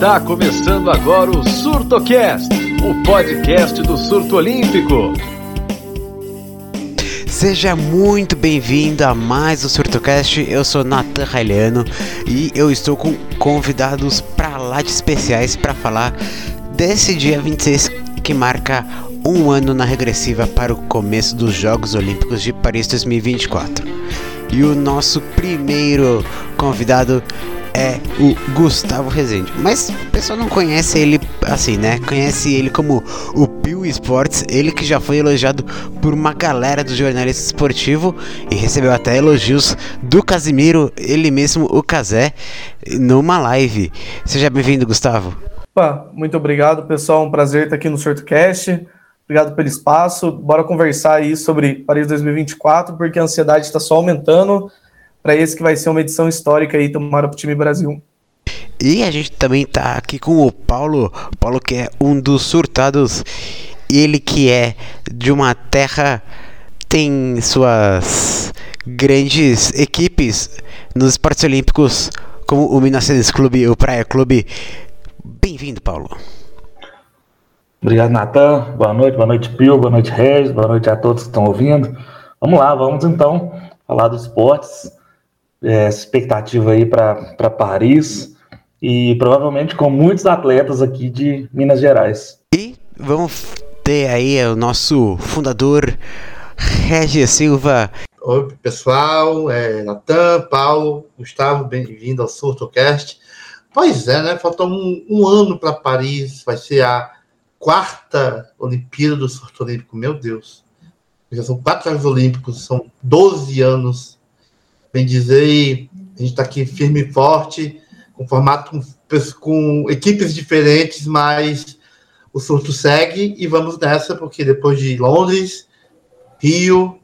Está começando agora o SurtoCast, o podcast do surto olímpico. Seja muito bem-vindo a mais um SurtoCast. Eu sou Nathan Railiano e eu estou com convidados para lá de especiais para falar desse dia 26 que marca um ano na regressiva para o começo dos Jogos Olímpicos de Paris 2024. E o nosso primeiro convidado é o Gustavo Rezende. Mas o pessoal não conhece ele assim, né? Conhece ele como o Pio Sports, ele que já foi elogiado por uma galera do jornalista esportivo e recebeu até elogios do Casimiro, ele mesmo, o Casé, numa live. Seja bem-vindo, Gustavo. Opa, muito obrigado, pessoal. Um prazer estar aqui no Sortocast. Obrigado pelo espaço. Bora conversar aí sobre Paris 2024, porque a ansiedade está só aumentando para esse que vai ser uma edição histórica aí, tomara para o time Brasil. E a gente também tá aqui com o Paulo, Paulo que é um dos surtados, ele que é de uma terra tem suas grandes equipes nos esportes olímpicos, como o Minas Gerais Clube, o Praia Clube. Bem-vindo, Paulo. Obrigado, Natan. Boa noite, boa noite, Pio, boa noite, Regis, boa noite a todos que estão ouvindo. Vamos lá, vamos então falar dos esportes, é, expectativa aí para Paris e provavelmente com muitos atletas aqui de Minas Gerais. E vamos ter aí o nosso fundador, Regis Silva. Oi, pessoal, é Natan, Paulo, Gustavo, bem-vindo ao SurtoCast. Pois é, né? Faltou um, um ano para Paris, vai ser a quarta Olimpíada do Surto Olímpico, meu Deus. Já são quatro Jogos Olímpicos, são 12 anos. Bem dizer, a gente está aqui firme e forte, com formato com, com equipes diferentes, mas o surto segue e vamos nessa, porque depois de Londres, Rio,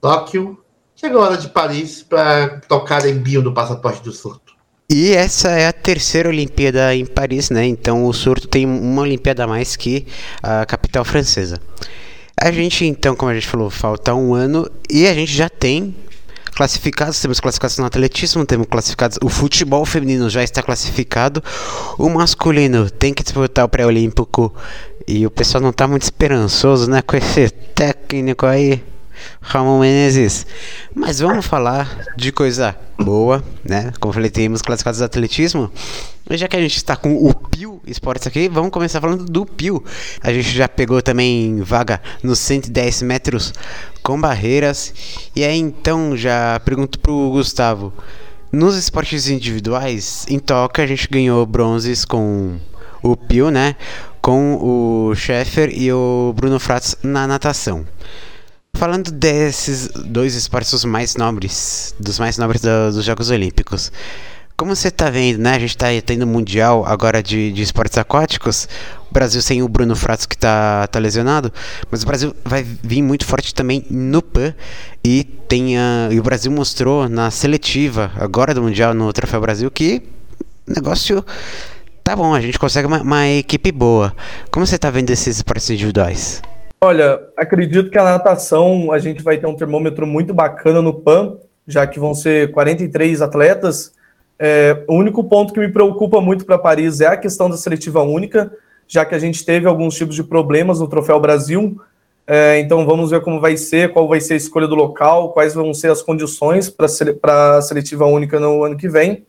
Tóquio, chegou a hora de Paris para tocar em bio do passaporte do surto. E essa é a terceira Olimpíada em Paris, né? Então o surto tem uma Olimpíada a mais que a capital francesa. A gente, então, como a gente falou, falta um ano e a gente já tem classificados, temos classificados no atletismo, temos classificados, o futebol feminino já está classificado, o masculino tem que disputar o pré-olímpico e o pessoal não está muito esperançoso, né, com esse técnico aí. Ramon Menezes. Mas vamos falar de coisa boa, né? Como falei, temos classificados de atletismo. E já que a gente está com o Pio Esportes aqui, vamos começar falando do Pio. A gente já pegou também vaga nos 110 metros com barreiras. E aí então já pergunto pro Gustavo. Nos esportes individuais, em Tóquio a gente ganhou bronzes com o Pio, né? Com o Scheffer e o Bruno Fratos na natação. Falando desses dois esportes mais nobres, dos mais nobres do, dos Jogos Olímpicos, como você está vendo, né? A gente está tendo mundial agora de, de esportes aquáticos. O Brasil sem o Bruno Fratos que está tá lesionado, mas o Brasil vai vir muito forte também no PAN e tem a, e o Brasil mostrou na seletiva agora do mundial no Troféu Brasil que o negócio tá bom, a gente consegue uma, uma equipe boa. Como você está vendo esses esportes individuais? Olha, acredito que a natação a gente vai ter um termômetro muito bacana no PAN, já que vão ser 43 atletas. É, o único ponto que me preocupa muito para Paris é a questão da seletiva única, já que a gente teve alguns tipos de problemas no Troféu Brasil. É, então vamos ver como vai ser, qual vai ser a escolha do local, quais vão ser as condições para a seletiva única no ano que vem.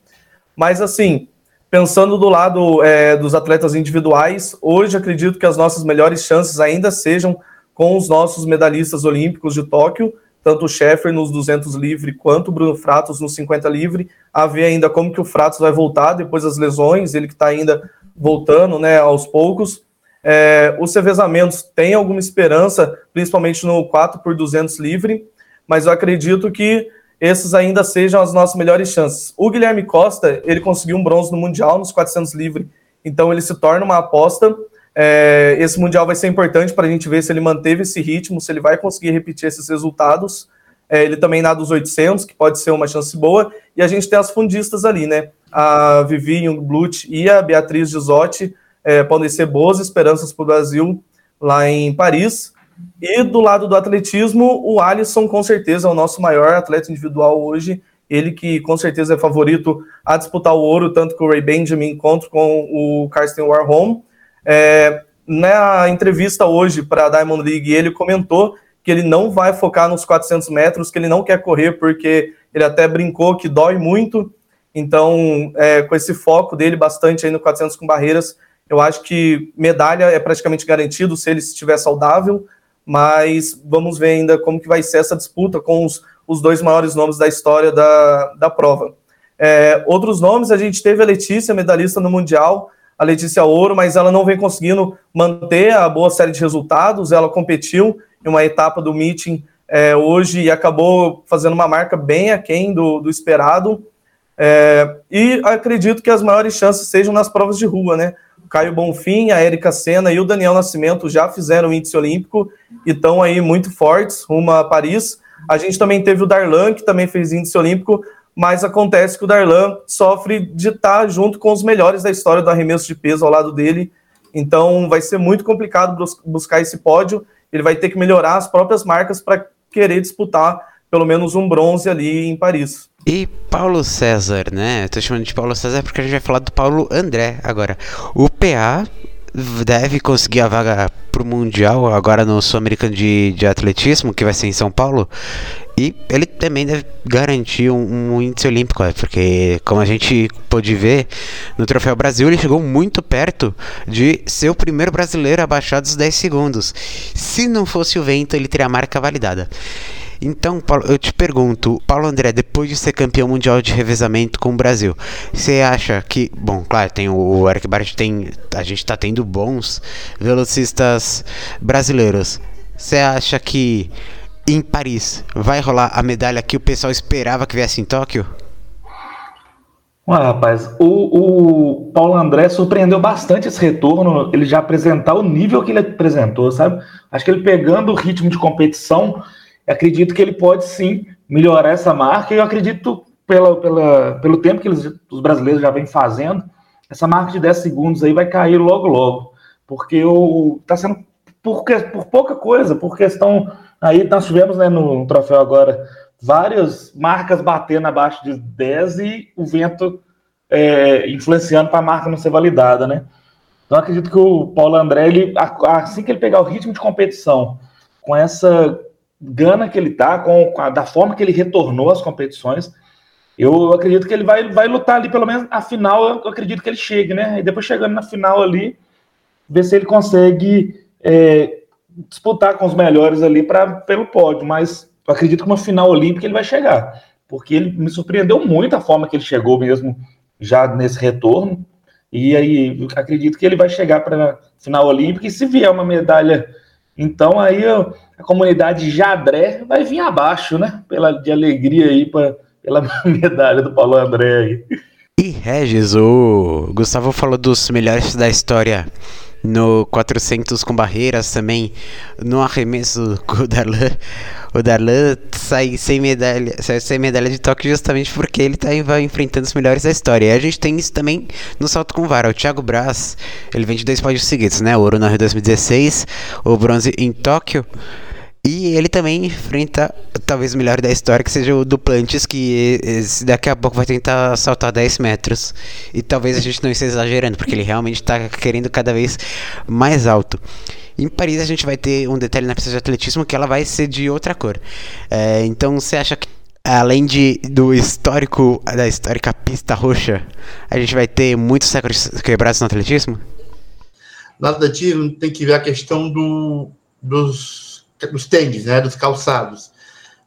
Mas assim, Pensando do lado é, dos atletas individuais, hoje acredito que as nossas melhores chances ainda sejam com os nossos medalhistas olímpicos de Tóquio, tanto o Sheffer nos 200 livre quanto o Bruno Fratos nos 50 livre, a ver ainda como que o Fratos vai voltar depois das lesões, ele que está ainda voltando né, aos poucos. É, os revezamentos têm alguma esperança, principalmente no 4 por 200 livre, mas eu acredito que esses ainda sejam as nossas melhores chances. O Guilherme Costa, ele conseguiu um bronze no Mundial, nos 400 livre, então ele se torna uma aposta. É, esse Mundial vai ser importante para a gente ver se ele manteve esse ritmo, se ele vai conseguir repetir esses resultados. É, ele também nada os 800, que pode ser uma chance boa. E a gente tem as fundistas ali, né? A Vivi Jungblut e a Beatriz Gisotti é, podem ser boas esperanças para o Brasil lá em Paris. E do lado do atletismo, o Alisson com certeza é o nosso maior atleta individual hoje Ele que com certeza é favorito a disputar o ouro, tanto com o Ray Benjamin quanto com o Karsten Warholm. É, na entrevista hoje para a Diamond League, ele comentou que ele não vai focar nos 400 metros, que ele não quer correr porque ele até brincou que dói muito. Então, é, com esse foco dele bastante aí no 400 com barreiras, eu acho que medalha é praticamente garantido se ele estiver saudável, mas vamos ver ainda como que vai ser essa disputa com os, os dois maiores nomes da história da, da prova. É, outros nomes, a gente teve a Letícia, medalhista no Mundial, a Letícia Ouro, mas ela não vem conseguindo manter a boa série de resultados, ela competiu em uma etapa do meeting é, hoje e acabou fazendo uma marca bem aquém do, do esperado. É, e acredito que as maiores chances sejam nas provas de rua, né? Caio Bonfim, a Érica Senna e o Daniel Nascimento já fizeram o índice olímpico e estão aí muito fortes rumo a Paris. A gente também teve o Darlan, que também fez índice olímpico, mas acontece que o Darlan sofre de estar junto com os melhores da história do arremesso de peso ao lado dele. Então vai ser muito complicado buscar esse pódio. Ele vai ter que melhorar as próprias marcas para querer disputar pelo menos um bronze ali em Paris. E Paulo César, né? Eu tô chamando de Paulo César porque a gente vai falar do Paulo André agora. O PA deve conseguir a vaga pro Mundial agora no Sul-Americano de, de Atletismo, que vai ser em São Paulo. E ele também deve garantir um, um, índice olímpico, né? porque, como a gente pôde ver no Troféu Brasil, ele chegou muito perto de ser o primeiro brasileiro a baixar dos 10 segundos. Se não fosse o vento, ele teria a marca validada. Então, eu te pergunto, Paulo André, depois de ser campeão mundial de revezamento com o Brasil, você acha que, bom, claro, tem o Eric Barrett, tem, a gente está tendo bons velocistas brasileiros. Você acha que em Paris vai rolar a medalha que o pessoal esperava que viesse em Tóquio? Ué, rapaz, o, o Paulo André surpreendeu bastante esse retorno, ele já apresentar o nível que ele apresentou, sabe? Acho que ele pegando o ritmo de competição, acredito que ele pode sim melhorar essa marca, e eu acredito, pela, pela, pelo tempo que eles, os brasileiros já vêm fazendo, essa marca de 10 segundos aí vai cair logo, logo, porque está sendo por, por pouca coisa, por questão Aí nós tivemos né, no troféu agora várias marcas batendo abaixo de 10 e o vento é, influenciando para a marca não ser validada, né? Então acredito que o Paulo André, ele, assim que ele pegar o ritmo de competição, com essa gana que ele tá, com, a, da forma que ele retornou às competições, eu acredito que ele vai, vai lutar ali, pelo menos a final, eu acredito que ele chegue, né? E depois chegando na final ali, ver se ele consegue é, disputar com os melhores ali para pelo pódio, mas eu acredito que uma final olímpica ele vai chegar, porque ele me surpreendeu muito a forma que ele chegou mesmo já nesse retorno. E aí acredito que ele vai chegar para final olímpica e se vier uma medalha, então aí a comunidade Jadré vai vir abaixo, né? Pela de alegria aí pra, pela medalha do Paulo André aí. E Regis, o Gustavo falou dos melhores da história no 400 com barreiras também, no arremesso com o Darlan. O Darlan sai sem medalha, sai sem medalha de toque justamente porque ele tá enfrentando os melhores da história. E a gente tem isso também no salto com vara. O Thiago Braz, ele vem de dois pódios seguidos, né? Ouro na Rio 2016, o bronze em Tóquio. E ele também enfrenta talvez o melhor da história, que seja o Duplantis, que daqui a pouco vai tentar saltar 10 metros. E talvez a gente não esteja exagerando, porque ele realmente está querendo cada vez mais alto. Em Paris a gente vai ter um detalhe na pista de atletismo que ela vai ser de outra cor. É, então você acha que além de, do histórico, da histórica pista roxa, a gente vai ter muitos recordes quebrados no atletismo? No atletismo tem que ver a questão do, dos dos tênis, né, dos calçados,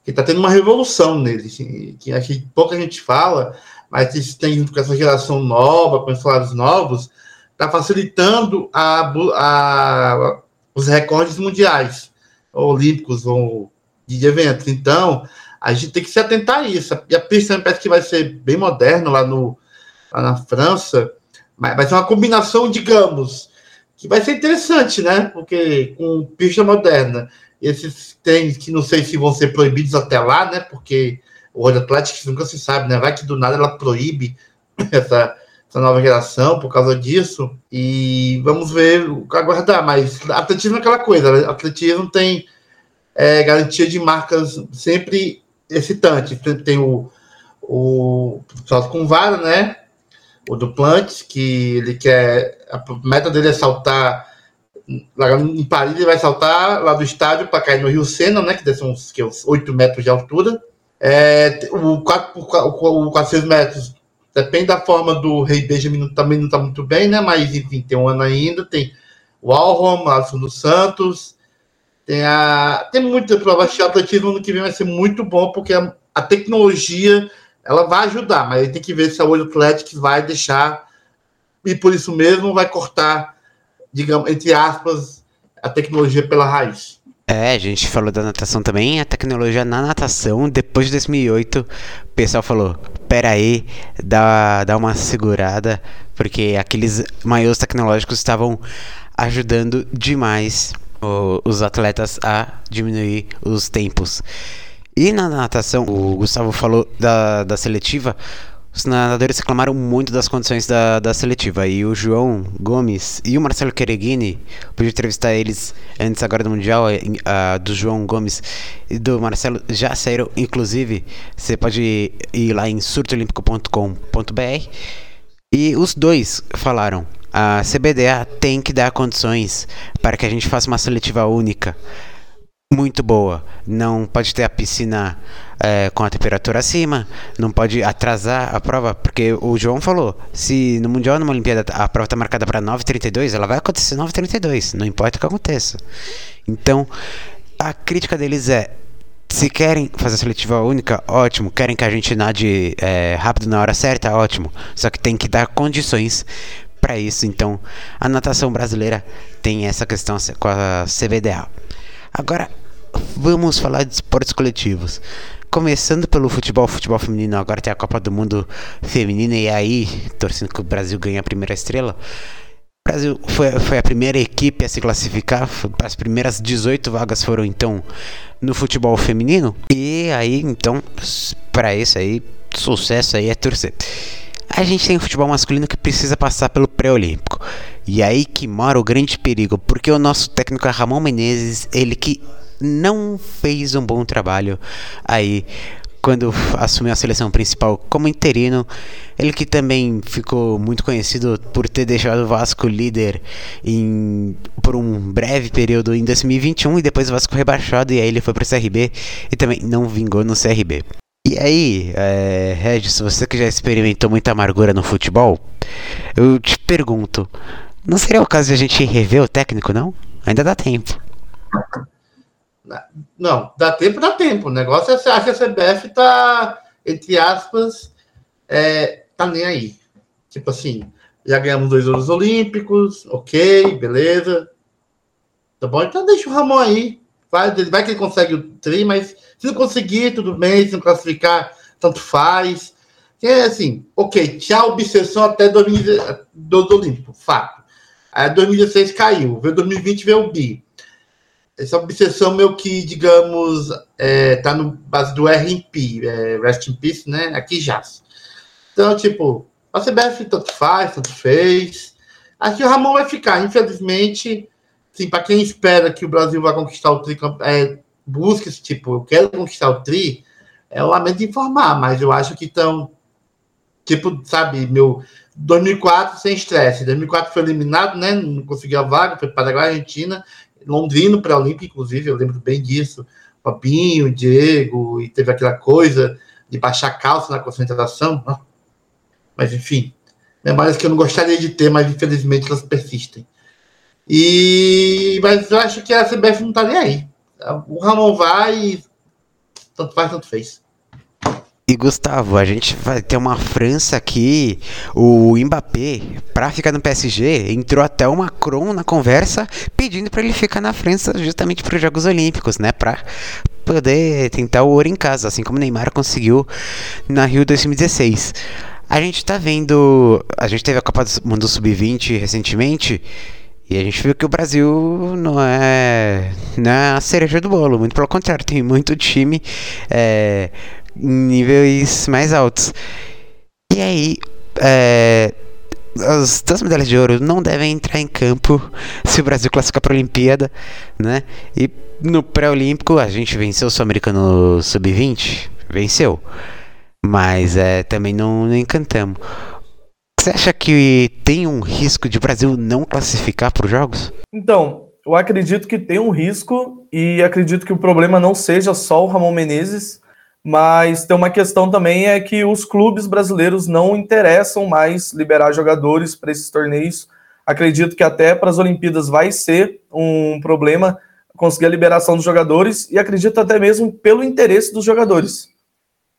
que está tendo uma revolução neles, assim, que acho que pouca gente fala, mas esses tênis com essa geração nova, com esses lados novos, está facilitando a, a, os recordes mundiais, olímpicos ou de eventos. Então, a gente tem que se atentar a isso. E a pista parece que vai ser bem moderna lá, lá na França, mas vai ser uma combinação, digamos, que vai ser interessante, né? Porque com pista moderna esses tênis que não sei se vão ser proibidos até lá, né? Porque o World Athletics nunca se sabe, né? Vai que do nada ela proíbe essa, essa nova geração por causa disso. E vamos ver aguardar. Mas atletismo é aquela coisa, né? atletismo tem é, garantia de marcas sempre excitante. Tem o, o salto com vara, né? O do Plantes, que ele quer. A meta dele é saltar. Em Paris, ele vai saltar lá do estádio para cair no Rio Sena, né? Que deve ser uns, que, uns 8 metros de altura. É, o, 4, o, o 400 metros depende da forma do Rei Benjamin, também não está muito bem, né? Mas enfim, tem um ano ainda. Tem o Alron, Alisson dos Santos. Tem, a, tem muita prova de atletismo no que vem vai ser muito bom, porque a, a tecnologia ela vai ajudar, mas tem que ver se a Olho Atlético vai deixar, e por isso mesmo vai cortar, digamos, entre aspas, a tecnologia pela raiz. É, a gente falou da natação também, a tecnologia na natação, depois de 2008, o pessoal falou, pera aí, dá, dá uma segurada, porque aqueles maiores tecnológicos estavam ajudando demais o, os atletas a diminuir os tempos. E na natação, o Gustavo falou da, da seletiva, os nadadores reclamaram muito das condições da, da seletiva. E o João Gomes e o Marcelo Quereguini, pude entrevistar eles antes agora do Mundial, uh, do João Gomes e do Marcelo, já saíram. Inclusive, você pode ir lá em surtoolímpico.com.br. E os dois falaram: a CBDA tem que dar condições para que a gente faça uma seletiva única muito boa. Não pode ter a piscina é, com a temperatura acima, não pode atrasar a prova, porque o João falou, se no Mundial, numa Olimpíada, a prova está marcada para 9h32, ela vai acontecer 9h32, não importa o que aconteça. Então, a crítica deles é, se querem fazer a seletiva única, ótimo. Querem que a gente nade é, rápido na hora certa, ótimo. Só que tem que dar condições para isso. Então, a natação brasileira tem essa questão com a CBDA. Agora, vamos falar de esportes coletivos. Começando pelo futebol, futebol feminino, agora tem a Copa do Mundo feminina e aí, torcendo que o Brasil ganhe a primeira estrela. O Brasil foi, foi a primeira equipe a se classificar, as primeiras 18 vagas foram então no futebol feminino. E aí, então, para isso aí, sucesso aí é torcer. A gente tem o futebol masculino que precisa passar pelo pré-olímpico. E aí que mora o grande perigo, porque o nosso técnico é Ramon Menezes, ele que não fez um bom trabalho aí quando assumiu a seleção principal como interino. Ele que também ficou muito conhecido por ter deixado o Vasco líder em, por um breve período em 2021 e depois o Vasco rebaixado e aí ele foi para o CRB e também não vingou no CRB. E aí, é, Regis, você que já experimentou muita amargura no futebol, eu te pergunto, não seria o caso de a gente rever o técnico, não? Ainda dá tempo. Não, dá tempo, dá tempo. O negócio é que a CBF tá, entre aspas, é, tá nem aí. Tipo assim, já ganhamos dois Ouros Olímpicos, ok, beleza. Tá bom? Então deixa o Ramon aí. Vai, vai que ele consegue o tri, mas se não conseguir, tudo bem. Se não classificar, tanto faz. É assim, ok, tchau, obsessão até 2000, do Olímpico, fato. Aí 2016 caiu, veio 2020 veio o bi. Essa obsessão meu que, digamos, é, tá no base do RMP, é, Rest in Peace, né? Aqui já. Então, tipo, a CBF tanto faz, tanto fez. Aqui o Ramon vai ficar, infelizmente. Sim, para quem espera que o Brasil vai conquistar o tri, é, busca esse tipo, eu quero conquistar o tri, é o lamento informar, mas eu acho que estão, tipo, sabe, meu 2004 sem estresse. 2004 foi eliminado, né? Não conseguiu a vaga, foi para Paraguai, Argentina, Londrino pré-olímpico, inclusive, eu lembro bem disso. Papinho, Diego, e teve aquela coisa de baixar a calça na concentração. Né? Mas, enfim, memórias que eu não gostaria de ter, mas infelizmente elas persistem. E mas eu acho que a CBF não tá nem aí. O Ramon vai e tanto faz, tanto fez. E Gustavo, a gente vai ter uma França aqui, o Mbappé, para ficar no PSG, entrou até o Macron na conversa pedindo para ele ficar na França justamente para os Jogos Olímpicos, né, para poder tentar o ouro em casa, assim como Neymar conseguiu na Rio 2016. A gente tá vendo, a gente teve a Copa do Mundo Sub-20 recentemente, e a gente viu que o Brasil não é, não é a cereja do bolo, muito pelo contrário, tem muito time é, em níveis mais altos. E aí, é, as duas medalhas de ouro não devem entrar em campo se o Brasil classificar para a Olimpíada, né? E no pré-olímpico a gente venceu o Sul-Americano Sub-20, venceu. mas é, também não, não encantamos. Você acha que tem um risco de Brasil não classificar para os jogos? Então, eu acredito que tem um risco e acredito que o problema não seja só o Ramon Menezes, mas tem uma questão também é que os clubes brasileiros não interessam mais liberar jogadores para esses torneios. Acredito que até para as Olimpíadas vai ser um problema conseguir a liberação dos jogadores e acredito até mesmo pelo interesse dos jogadores.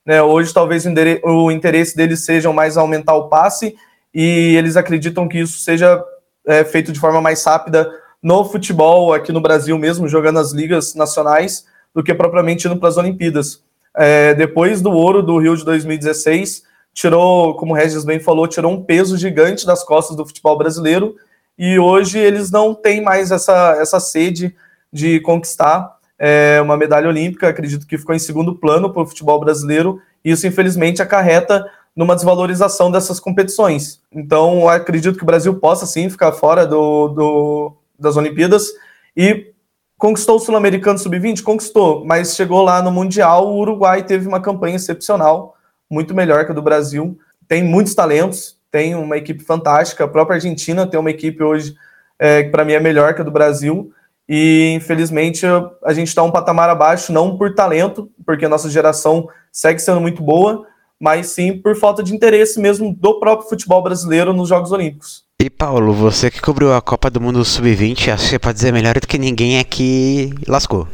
Né, hoje talvez o interesse deles seja mais aumentar o passe e eles acreditam que isso seja é, feito de forma mais rápida no futebol aqui no Brasil mesmo, jogando as ligas nacionais, do que propriamente indo para as Olimpíadas é, depois do ouro do Rio de 2016, tirou, como o Regis bem falou, tirou um peso gigante das costas do futebol brasileiro e hoje eles não têm mais essa, essa sede de conquistar é, uma medalha olímpica. Acredito que ficou em segundo plano para o futebol brasileiro e isso, infelizmente, acarreta numa desvalorização dessas competições. Então, acredito que o Brasil possa sim ficar fora do, do das Olimpíadas e Conquistou o Sul-Americano Sub-20? Conquistou, mas chegou lá no Mundial, o Uruguai teve uma campanha excepcional, muito melhor que a do Brasil. Tem muitos talentos, tem uma equipe fantástica. A própria Argentina tem uma equipe hoje é, que para mim é melhor que a do Brasil. E infelizmente a gente está um patamar abaixo, não por talento, porque a nossa geração segue sendo muito boa, mas sim por falta de interesse mesmo do próprio futebol brasileiro nos Jogos Olímpicos. E Paulo, você que cobriu a Copa do Mundo Sub-20, acho que pode dizer melhor do que ninguém aqui lascou.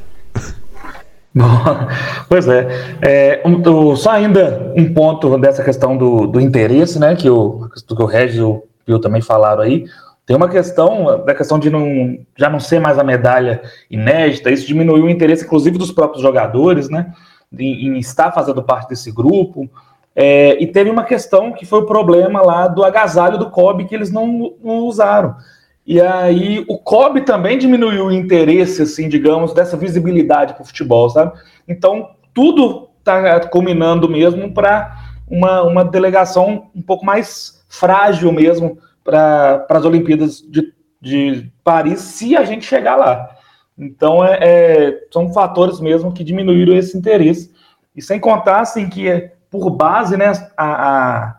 pois é, é um, só ainda um ponto dessa questão do, do interesse, né, que o, que o Regis e o Pio também falaram aí, tem uma questão da questão de não, já não ser mais a medalha inédita, isso diminuiu o interesse, inclusive, dos próprios jogadores, né, em, em estar fazendo parte desse grupo, é, e teve uma questão que foi o problema lá do agasalho do Kobe que eles não, não usaram. E aí o Kobe também diminuiu o interesse, assim, digamos, dessa visibilidade para o futebol, sabe? Então tudo está culminando mesmo para uma, uma delegação um pouco mais frágil mesmo para as Olimpíadas de, de Paris, se a gente chegar lá. Então é, é, são fatores mesmo que diminuíram esse interesse. E sem contar assim que por base, né, a, a,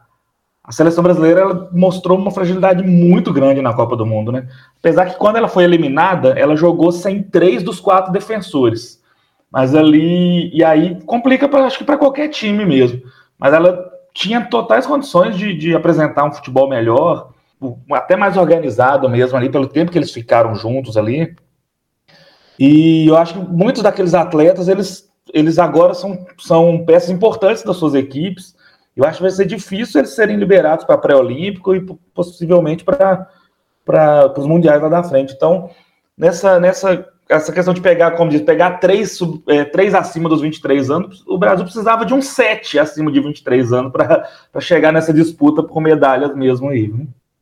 a seleção brasileira mostrou uma fragilidade muito grande na Copa do Mundo, né? Apesar que quando ela foi eliminada, ela jogou sem três dos quatro defensores. Mas ali. E aí complica, pra, acho que para qualquer time mesmo. Mas ela tinha totais condições de, de apresentar um futebol melhor, até mais organizado mesmo ali, pelo tempo que eles ficaram juntos ali. E eu acho que muitos daqueles atletas, eles eles agora são, são peças importantes das suas equipes. Eu acho que vai ser difícil eles serem liberados para pré-olímpico e possivelmente para os mundiais lá da frente. Então, nessa, nessa essa questão de pegar, como diz, pegar três, é, três acima dos 23 anos, o Brasil precisava de um sete acima de 23 anos para chegar nessa disputa por medalhas mesmo aí.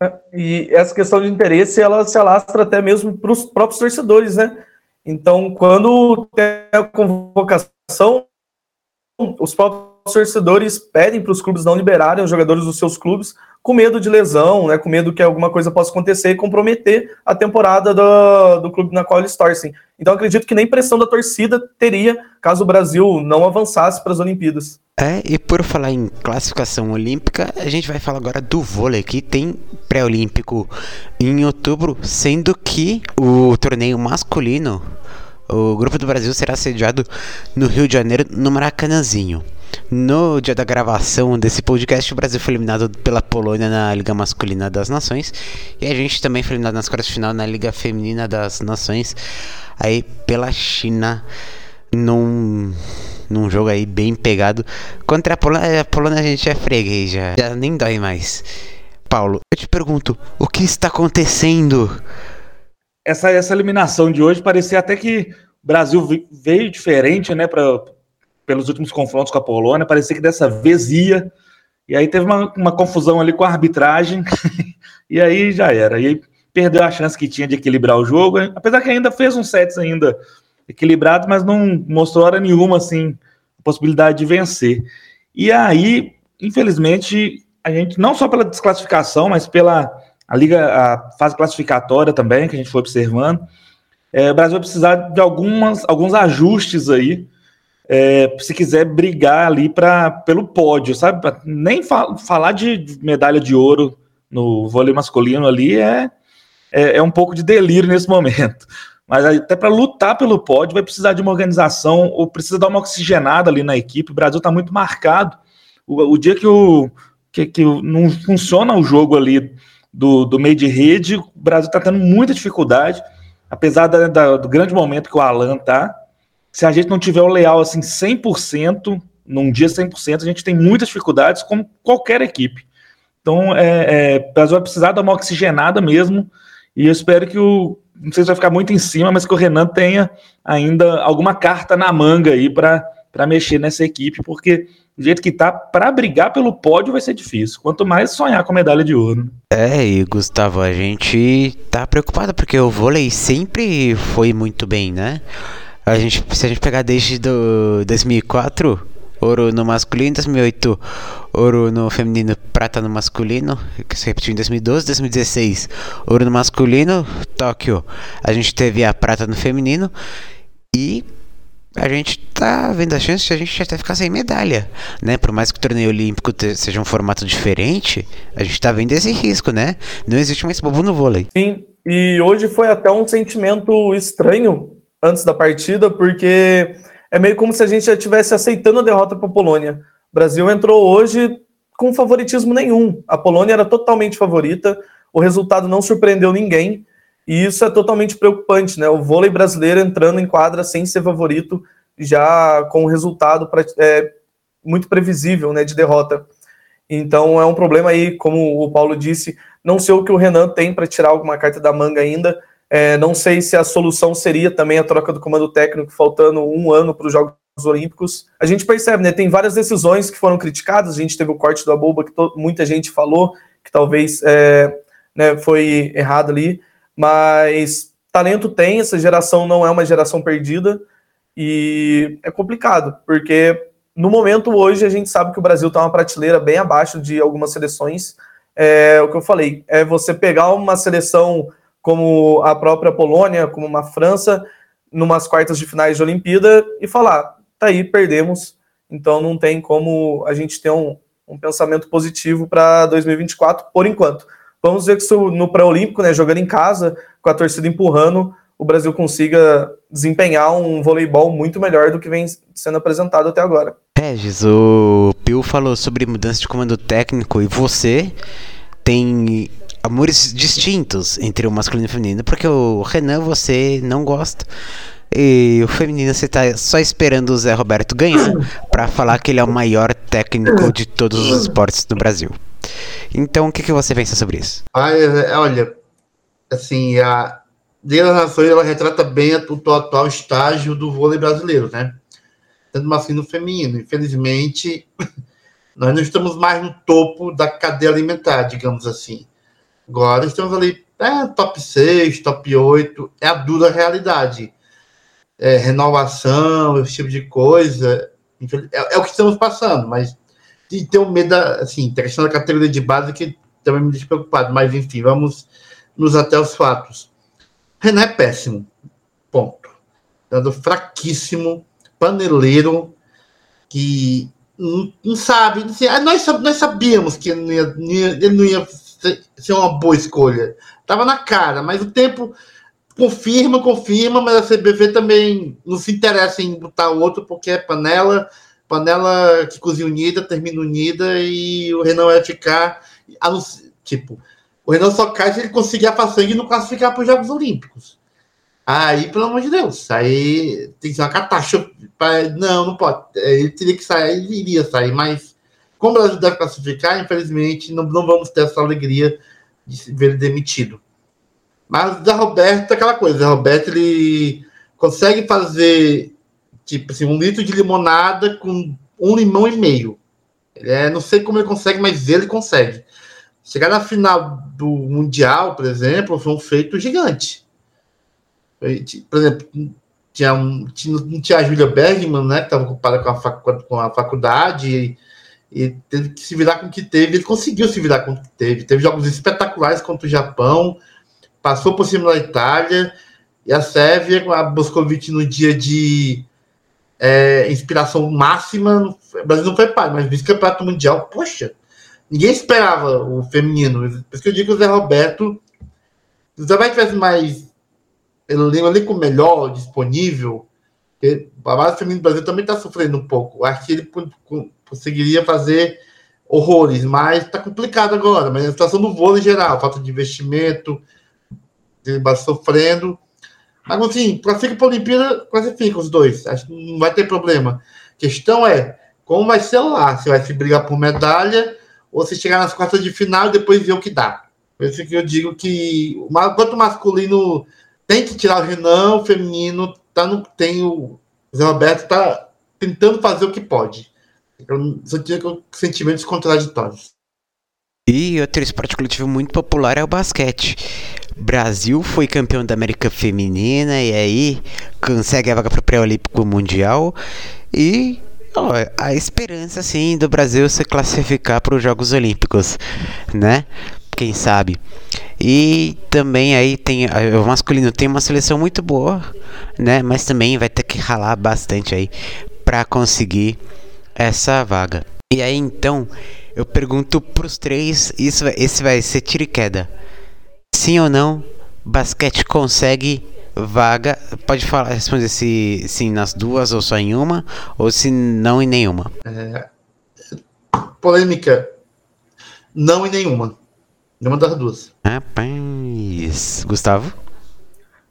É, e essa questão de interesse, ela se alastra até mesmo para os próprios torcedores, né? Então, quando tem a convocação, os próprios torcedores pedem para os clubes não liberarem os jogadores dos seus clubes com medo de lesão, né, com medo que alguma coisa possa acontecer e comprometer a temporada do, do clube na qual eles torcem. Então acredito que nem pressão da torcida teria caso o Brasil não avançasse para as Olimpíadas. É, e por falar em classificação olímpica, a gente vai falar agora do vôlei, que tem pré-olímpico em outubro, sendo que o torneio masculino, o Grupo do Brasil será sediado no Rio de Janeiro, no Maracanãzinho. No dia da gravação desse podcast, o Brasil foi eliminado pela Polônia na Liga Masculina das Nações. E a gente também foi eliminado nas quartas de final na Liga Feminina das Nações. Aí pela China num, num jogo aí bem pegado. Contra a Polônia, a Polônia a gente é freguês já, já nem dói mais. Paulo, eu te pergunto, o que está acontecendo? Essa, essa eliminação de hoje parecia até que o Brasil veio diferente, né, para pelos últimos confrontos com a Polônia, parecia que dessa vez ia. E aí teve uma, uma confusão ali com a arbitragem, e aí já era. E aí perdeu a chance que tinha de equilibrar o jogo, apesar que ainda fez uns sets ainda equilibrados, mas não mostrou hora nenhuma assim a possibilidade de vencer. E aí, infelizmente, a gente não só pela desclassificação, mas pela a liga, a fase classificatória também que a gente foi observando, é, o Brasil vai precisar de algumas, alguns ajustes aí é, se quiser brigar ali pra, pelo pódio, sabe? Nem fa falar de medalha de ouro no vôlei masculino ali é, é, é um pouco de delírio nesse momento. Mas até para lutar pelo pódio vai precisar de uma organização ou precisa dar uma oxigenada ali na equipe. O Brasil está muito marcado. O, o dia que, o, que, que não funciona o jogo ali do, do meio de rede, o Brasil está tendo muita dificuldade, apesar da, da, do grande momento que o Alan tá. Se a gente não tiver o leal assim 100%, num dia 100%, a gente tem muitas dificuldades, como qualquer equipe. Então, é, é, o Brasil vai precisar dar uma oxigenada mesmo, e eu espero que o, não sei se vai ficar muito em cima, mas que o Renan tenha ainda alguma carta na manga aí para mexer nessa equipe, porque do jeito que tá, para brigar pelo pódio vai ser difícil. Quanto mais sonhar com medalha de ouro. É, e Gustavo, a gente tá preocupado porque o vôlei sempre foi muito bem, né? A gente, se a gente pegar desde do 2004, ouro no masculino, 2008 ouro no feminino, prata no masculino, que se repetiu em 2012, 2016 ouro no masculino, Tóquio a gente teve a prata no feminino e a gente tá vendo a chance de a gente até ficar sem medalha, né? Por mais que o torneio olímpico seja um formato diferente, a gente tá vendo esse risco, né? Não existe mais bobo no vôlei. Sim, e hoje foi até um sentimento estranho antes da partida, porque é meio como se a gente já estivesse aceitando a derrota para a Polônia. O Brasil entrou hoje com favoritismo nenhum. A Polônia era totalmente favorita, o resultado não surpreendeu ninguém, e isso é totalmente preocupante, né? O vôlei brasileiro entrando em quadra sem ser favorito, já com um resultado pra, é, muito previsível, né, de derrota. Então é um problema aí, como o Paulo disse, não sei o que o Renan tem para tirar alguma carta da manga ainda, é, não sei se a solução seria também a troca do comando técnico, faltando um ano para os Jogos Olímpicos. A gente percebe, né? Tem várias decisões que foram criticadas. A gente teve o corte do Abuba, que muita gente falou que talvez é, né, foi errado ali. Mas talento tem, essa geração não é uma geração perdida. E é complicado, porque no momento hoje a gente sabe que o Brasil está uma prateleira bem abaixo de algumas seleções. É o que eu falei, é você pegar uma seleção como a própria Polônia, como uma França, numas quartas de finais de Olimpíada e falar, tá aí, perdemos, então não tem como a gente ter um, um pensamento positivo para 2024 por enquanto. Vamos ver que no pré-olímpico, né, jogando em casa, com a torcida empurrando, o Brasil consiga desempenhar um voleibol muito melhor do que vem sendo apresentado até agora. Regis, o Pio falou sobre mudança de comando técnico e você tem amores distintos entre o masculino e o feminino, porque o Renan você não gosta. E o feminino você tá só esperando o Zé Roberto ganhar para falar que ele é o maior técnico de todos os esportes do Brasil. Então, o que, que você pensa sobre isso? Ah, olha, assim, a Liga das Nações ela retrata bem o atual estágio do vôlei brasileiro, né? Tanto masculino e feminino. Infelizmente, nós não estamos mais no topo da cadeia alimentar, digamos assim. Agora estamos ali, é, top 6, top 8, é a dura realidade. É, renovação, esse tipo de coisa, é, é, o que estamos passando, mas de ter um medo, assim, a questão da categoria de base que também me deixa preocupado, mas enfim, vamos nos até os fatos. Renan é péssimo, ponto. Dando fraquíssimo, paneleiro, que não, não sabe, assim, nós, nós sabíamos que ele não ia, ele não ia ser uma boa escolha. Tava na cara, mas o tempo confirma, confirma, mas a CBV também não se interessa em botar o outro porque é panela, panela que cozinha unida, termina unida e o Renan vai ficar. Tipo, o Renan só cai se ele conseguir a façanha e não classificar para os Jogos Olímpicos. Aí, pelo amor de Deus, aí tem que ser uma catástrofe. Não, não pode. Ele teria que sair, ele iria sair, mas como o Brasil deve classificar, infelizmente, não, não vamos ter essa alegria de ver ele demitido. Mas Zé Roberto aquela coisa, Zé Roberto ele consegue fazer tipo assim, um litro de limonada com um limão e meio. Ele é, não sei como ele consegue, mas ele consegue. Chegar na final do Mundial, por exemplo, foi um feito gigante. Por exemplo, tinha, um, tinha, tinha a Julia Bergman, né, que estava ocupada com a, com a faculdade, e teve que se virar com o que teve. Ele conseguiu se virar com o que teve. Teve jogos espetaculares contra o Japão, passou por cima da Itália, e a Sérvia, com a Boscovic no dia de é, inspiração máxima. O Brasil não foi pai, mas vice-campeonato mundial, poxa, ninguém esperava o feminino. Por isso que eu digo que o Zé Roberto, se o Zé Roberto tivesse mais elenco melhor, disponível, a base feminina do Brasil também está sofrendo um pouco. Acho que ele conseguiria fazer horrores, mas está complicado agora. Mas a situação do vôlei em geral, falta de investimento, ele sofrendo. Mas assim, classifica para a Olimpíada, classifica os dois. Acho que não vai ter problema. A questão é como vai ser lá. Se vai se brigar por medalha ou se chegar nas quartas de final e depois ver o que dá. Por isso que eu digo que quanto masculino tem que tirar o Renan, o feminino tá no, tem o, Zé Roberto está tentando fazer o que pode. Eu só tinha sentimentos contraditórios. E outro esporte coletivo muito popular é o basquete. Brasil foi campeão da América Feminina e aí consegue a vaga para o pré-olímpico mundial e ó, a esperança sim do Brasil se classificar para os Jogos Olímpicos, né? Quem sabe? E também aí tem o masculino tem uma seleção muito boa, né? Mas também vai ter que ralar bastante aí para conseguir essa vaga. E aí então eu pergunto pros três, isso, esse vai ser tiro e queda. Sim ou não? Basquete consegue vaga? Pode falar, responder se sim nas duas ou só em uma, ou se não em nenhuma. É, polêmica. Não em nenhuma. Nenhuma das duas. Rapaz. Gustavo?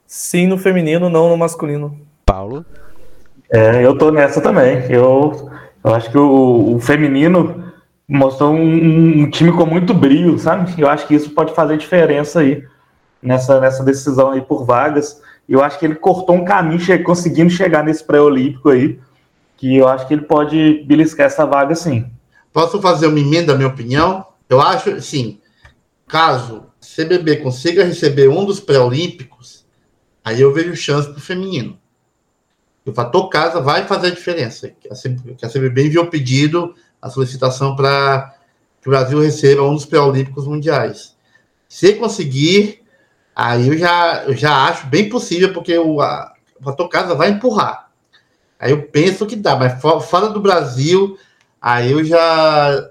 Sim no feminino, não no masculino. Paulo? É, eu tô nessa também. Eu, eu acho que o, o feminino mostrou um, um, time com muito brilho, sabe? Eu acho que isso pode fazer diferença aí nessa, nessa decisão aí por vagas. Eu acho que ele cortou um caminho che conseguindo chegar nesse pré-olímpico aí, que eu acho que ele pode beliscar essa vaga sim. Posso fazer uma emenda, minha opinião? Eu acho, sim, caso CBB consiga receber um dos pré-olímpicos, aí eu vejo chance para o feminino. O fator casa vai fazer a diferença. A CBB enviou pedido a solicitação para que o Brasil receba um dos pré-olímpicos mundiais. Se conseguir, aí eu já, eu já acho bem possível, porque o, a, o fator casa vai empurrar. Aí eu penso que dá, mas fora do Brasil, aí eu já,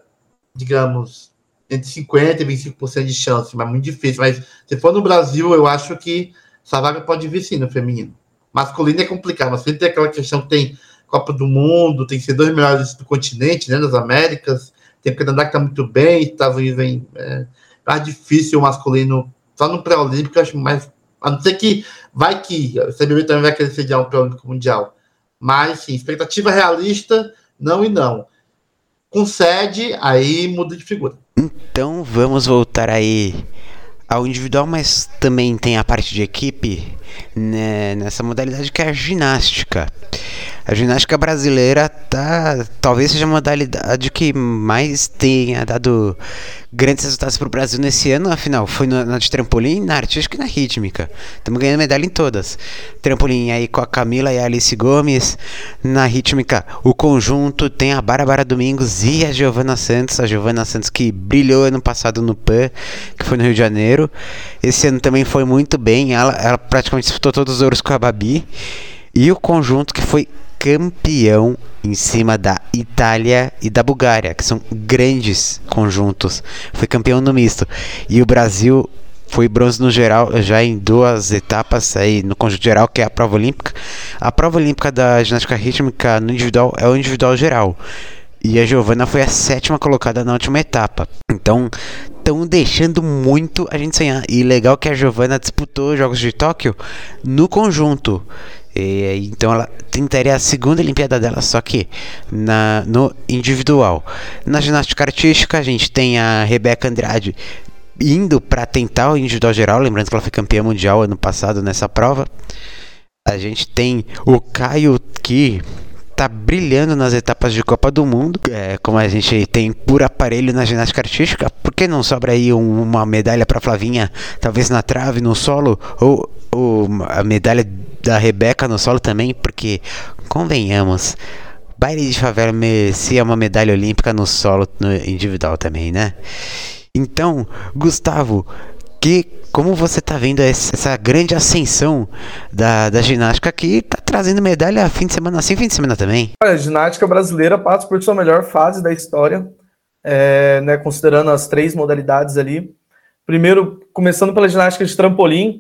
digamos, entre 50% e 25% de chance, mas muito difícil. Mas se for no Brasil, eu acho que essa vaga pode vir sim no feminino. Masculino é complicado, mas tem aquela questão que tem Copa do Mundo, tem que ser dois melhores do continente, né, das Américas, tem o Canadá que está muito bem, Estados Unidos vem é, mais difícil o masculino, só no pré-olímpico, acho mais, a não ser que vai que, o CBB também vai querer sediar um pré-olímpico mundial, mas sim, expectativa realista, não e não. Concede, aí muda de figura. Então vamos voltar aí ao individual, mas também tem a parte de equipe né, nessa modalidade que é a ginástica. A ginástica brasileira tá, talvez seja a modalidade que mais tenha dado grandes resultados para o Brasil nesse ano. Afinal, foi na de trampolim, na artística e na rítmica. Estamos ganhando medalha em todas. Trampolim aí com a Camila e a Alice Gomes. Na rítmica, o conjunto tem a Bárbara Domingos e a Giovana Santos. A Giovana Santos que brilhou ano passado no PAN, que foi no Rio de Janeiro. Esse ano também foi muito bem. Ela, ela praticamente disputou todos os ouros com a Babi. E o conjunto que foi campeão em cima da Itália e da Bulgária, que são grandes conjuntos. Foi campeão no misto. E o Brasil foi bronze no geral, já em duas etapas aí no conjunto geral, que é a prova olímpica. A prova olímpica da ginástica rítmica no individual é o individual geral. E a Giovana foi a sétima colocada na última etapa. Então, estão deixando muito a gente sonhar. E legal que a Giovana disputou os Jogos de Tóquio no conjunto. E, então ela tentaria a segunda Olimpíada dela, só que na, no individual. Na ginástica artística, a gente tem a Rebeca Andrade indo para tentar o individual geral, lembrando que ela foi campeã mundial ano passado nessa prova. A gente tem o Caio que tá brilhando nas etapas de Copa do Mundo, é, como a gente tem por aparelho na ginástica artística, por que não sobra aí um, uma medalha para Flavinha, talvez na trave, no solo, ou, ou a medalha da Rebeca no solo também, porque convenhamos, baile de favela merecia uma medalha olímpica no solo no individual também, né? Então, Gustavo, que como você tá vendo essa grande ascensão da, da ginástica que tá trazendo medalha fim de semana assim, fim de semana também? Olha, a ginástica brasileira passa por sua melhor fase da história, é, né, considerando as três modalidades ali. Primeiro, começando pela ginástica de trampolim,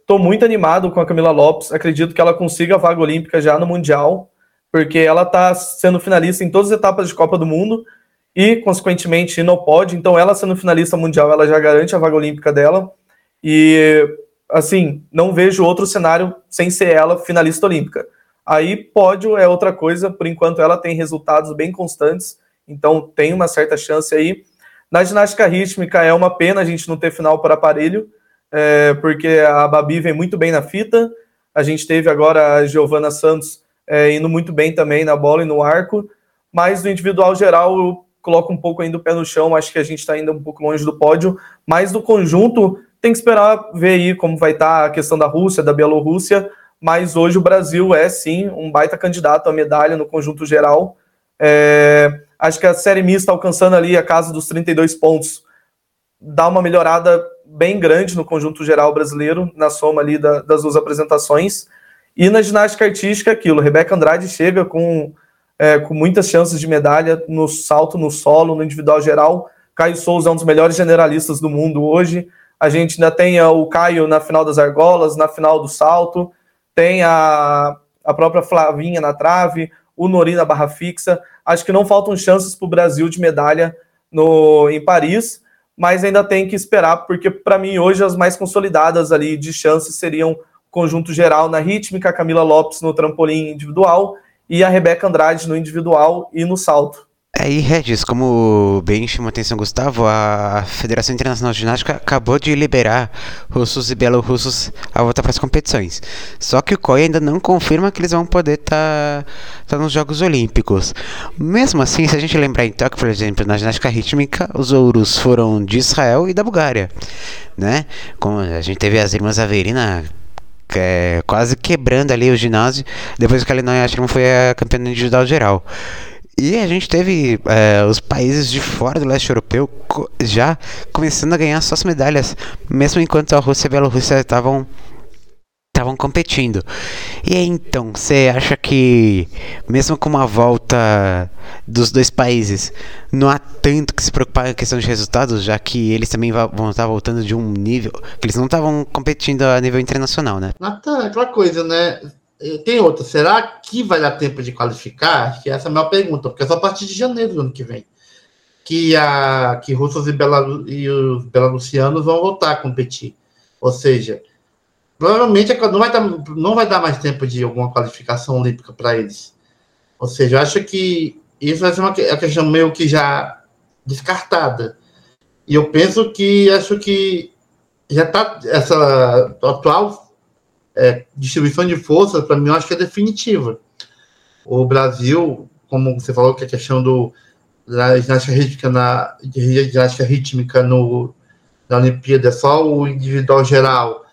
estou é, muito animado com a Camila Lopes. Acredito que ela consiga a vaga olímpica já no Mundial, porque ela está sendo finalista em todas as etapas de Copa do Mundo e, consequentemente, no pódio. Então, ela sendo finalista mundial, ela já garante a vaga olímpica dela. E, assim, não vejo outro cenário sem ser ela finalista olímpica. Aí, pódio é outra coisa. Por enquanto, ela tem resultados bem constantes. Então, tem uma certa chance aí. Na ginástica rítmica, é uma pena a gente não ter final por aparelho, é, porque a Babi vem muito bem na fita. A gente teve agora a Giovana Santos é, indo muito bem também na bola e no arco. Mas no individual geral, eu coloca um pouco ainda o pé no chão, acho que a gente está ainda um pouco longe do pódio, mas do conjunto tem que esperar ver aí como vai estar tá a questão da Rússia, da Bielorrússia, mas hoje o Brasil é sim um baita candidato à medalha no conjunto geral. É, acho que a série mista alcançando ali a casa dos 32 pontos dá uma melhorada bem grande no conjunto geral brasileiro, na soma ali da, das duas apresentações. E na ginástica artística, aquilo, Rebeca Andrade chega com é, com muitas chances de medalha no salto, no solo, no individual geral. Caio Souza é um dos melhores generalistas do mundo hoje. A gente ainda tem o Caio na final das argolas, na final do salto, tem a, a própria Flavinha na trave, o Nori na barra fixa. Acho que não faltam chances para o Brasil de medalha no, em Paris, mas ainda tem que esperar, porque para mim hoje as mais consolidadas ali de chances seriam conjunto geral na rítmica, Camila Lopes no trampolim individual e a Rebeca Andrade no individual e no salto. É, e Regis, como bem chamou a atenção Gustavo, a Federação Internacional de Ginástica acabou de liberar russos e bielorrussos a voltar para as competições. Só que o COI ainda não confirma que eles vão poder estar tá, tá nos Jogos Olímpicos. Mesmo assim, se a gente lembrar em Tóquio, por exemplo, na ginástica rítmica, os ouros foram de Israel e da Bulgária. Né? Como a gente teve as irmãs Averina é, quase quebrando ali o ginásio, depois que a Lenoy Ashram foi a campeã individual geral. E a gente teve é, os países de fora do leste europeu já começando a ganhar suas medalhas, mesmo enquanto a Rússia e a Bielorrússia estavam estavam competindo. E então, você acha que, mesmo com uma volta dos dois países, não há tanto que se preocupar com a questão de resultados, já que eles também vão estar voltando de um nível que eles não estavam competindo a nível internacional, né? Natan, aquela coisa, né? Tem outra. Será que vai dar tempo de qualificar? Que essa é a minha pergunta, porque é só a partir de janeiro do ano que vem. Que, a, que russos e, Belaru, e os belarusianos vão voltar a competir. Ou seja, provavelmente é não vai, dar, não vai dar mais tempo de alguma qualificação olímpica para eles. Ou seja, eu acho que isso vai ser uma questão meio que já descartada. E eu penso que acho que já está essa atual é, distribuição de forças, para mim, eu acho que é definitiva. O Brasil, como você falou, que a questão do, da ginástica rítmica, na, ginástica rítmica no, na Olimpíada é só o individual geral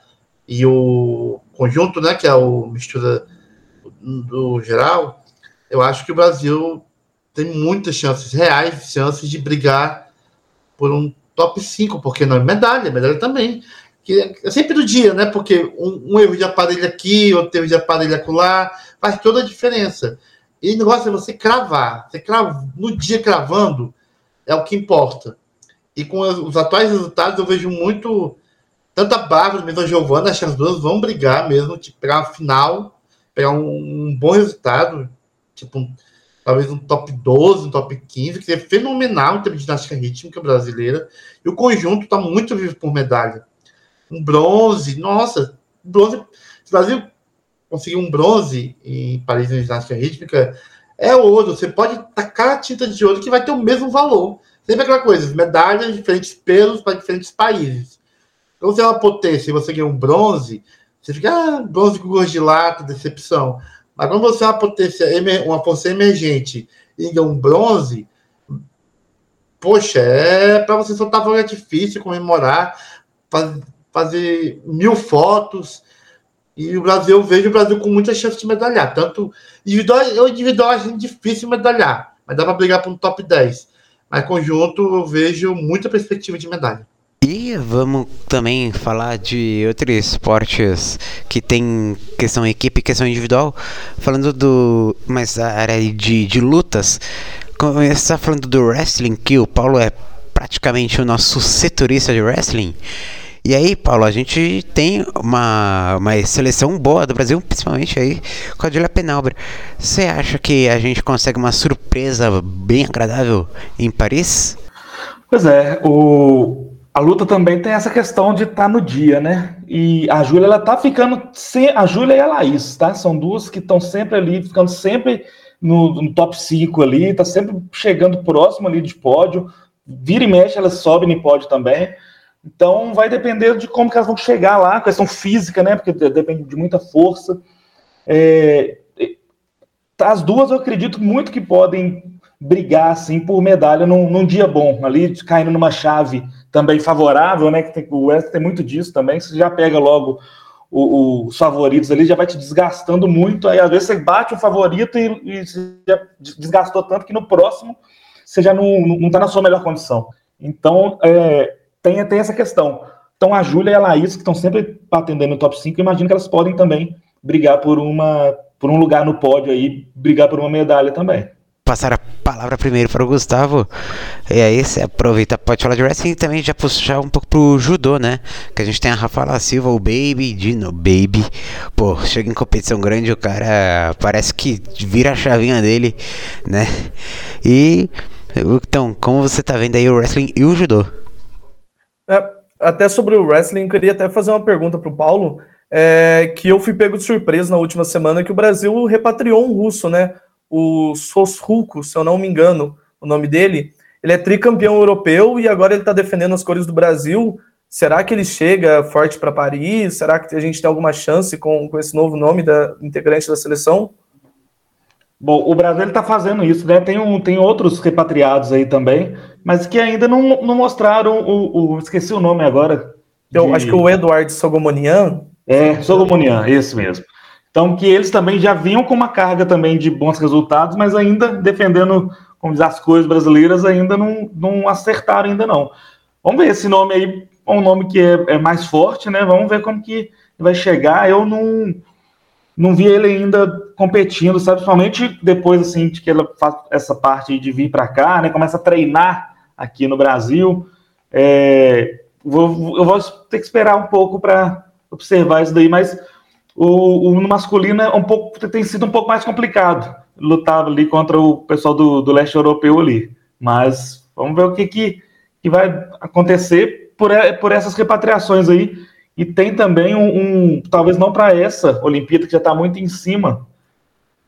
e o conjunto, né, que é o mistura do geral, eu acho que o Brasil tem muitas chances, reais chances de brigar por um top 5, porque não é medalha, medalha também. Que é sempre do dia, né? Porque um, um erro de aparelho aqui, outro erro de aparelho acolá, faz toda a diferença. E o negócio é você cravar. Você crava, no dia cravando é o que importa. E com os atuais resultados, eu vejo muito tanto a Bárbara mesmo a Giovana, acho que as duas vão brigar mesmo, tipo, pegar uma final, pegar um, um bom resultado, tipo, um, talvez um top 12, um top 15, que é fenomenal em termos de ginástica rítmica brasileira. E o conjunto está muito vivo por medalha. Um bronze, nossa, bronze. Se o Brasil conseguir um bronze em Paris na ginástica rítmica, é ouro. Você pode tacar a tinta de ouro que vai ter o mesmo valor. Sempre aquela coisa, medalhas diferentes pelos para diferentes países. Então, se é uma potência e você ganha um bronze, você fica, ah, bronze com gosto de lata, decepção. Mas quando você é uma potência, uma força emergente e ganha um bronze, poxa, é para você soltar fogo difícil, comemorar, faz, fazer mil fotos. E o Brasil, eu vejo o Brasil com muita chance de medalhar. Tanto individual, eu individual acho difícil medalhar, mas dá para brigar para um top 10. Mas conjunto, eu vejo muita perspectiva de medalha. E vamos também falar de outros esportes que tem questão equipe questão individual. Falando do. Mas área de, de lutas. Começar falando do wrestling, que o Paulo é praticamente o nosso setorista de wrestling. E aí, Paulo, a gente tem uma, uma seleção boa do Brasil, principalmente aí com a Julia Penalber. Você acha que a gente consegue uma surpresa bem agradável em Paris? Pois é, o, a luta também tem essa questão de estar tá no dia, né? E a Júlia, ela tá ficando sem. A Júlia e a Laís, tá? São duas que estão sempre ali, ficando sempre no, no, top 5 ali, tá sempre chegando próximo ali de pódio. Vira e mexe, elas sobem em pódio também. Então vai depender de como que elas vão chegar lá, questão física, né? Porque depende de muita força. É, as duas eu acredito muito que podem brigar assim por medalha num, num, dia bom, ali caindo numa chave também favorável, né? Que tem, o West tem muito disso também. Você já pega logo o, os favoritos ali, já vai te desgastando muito. Aí às vezes você bate o favorito e, e já desgastou tanto que no próximo você já não, não tá na sua melhor condição. Então, é, tem, tem essa questão. Então a Júlia e a Laís, que estão sempre batendo no top 5, imagino que elas podem também brigar por uma por um lugar no pódio aí, brigar por uma medalha também. Passar a palavra primeiro para o Gustavo. E aí você aproveita, pode falar de wrestling e também já puxar um pouco pro judô, né? Que a gente tem a Rafaela Silva, o Baby, Dino Baby. Pô, chega em competição grande, o cara parece que vira a chavinha dele, né? E então, como você tá vendo aí o wrestling e o judô? É, até sobre o wrestling, eu queria até fazer uma pergunta para o Paulo, é, que eu fui pego de surpresa na última semana que o Brasil repatriou um russo, né? O Sosruko, se eu não me engano, o nome dele. Ele é tricampeão europeu e agora ele está defendendo as cores do Brasil. Será que ele chega forte para Paris? Será que a gente tem alguma chance com, com esse novo nome da integrante da seleção? Bom, o Brasil está fazendo isso, né? Tem, um, tem outros repatriados aí também, mas que ainda não, não mostraram o, o Esqueci o nome agora. Eu de... acho que o Eduardo Sogomonian. É, Sogomonian, esse mesmo. Então, que eles também já vinham com uma carga também de bons resultados, mas ainda defendendo, como diz, as coisas brasileiras, ainda não, não acertaram ainda não. Vamos ver esse nome aí, é um nome que é, é mais forte, né? Vamos ver como que vai chegar. Eu não não vi ele ainda competindo, sabe? Principalmente depois assim de que ela faz essa parte de vir para cá, né? Começa a treinar aqui no Brasil. É, vou, eu vou ter que esperar um pouco para observar isso daí, mas o, o, no masculino é um pouco tem sido um pouco mais complicado lutar ali contra o pessoal do, do leste europeu ali. Mas vamos ver o que, que, que vai acontecer por, por essas repatriações aí e tem também um, um talvez não para essa Olimpíada, que já está muito em cima,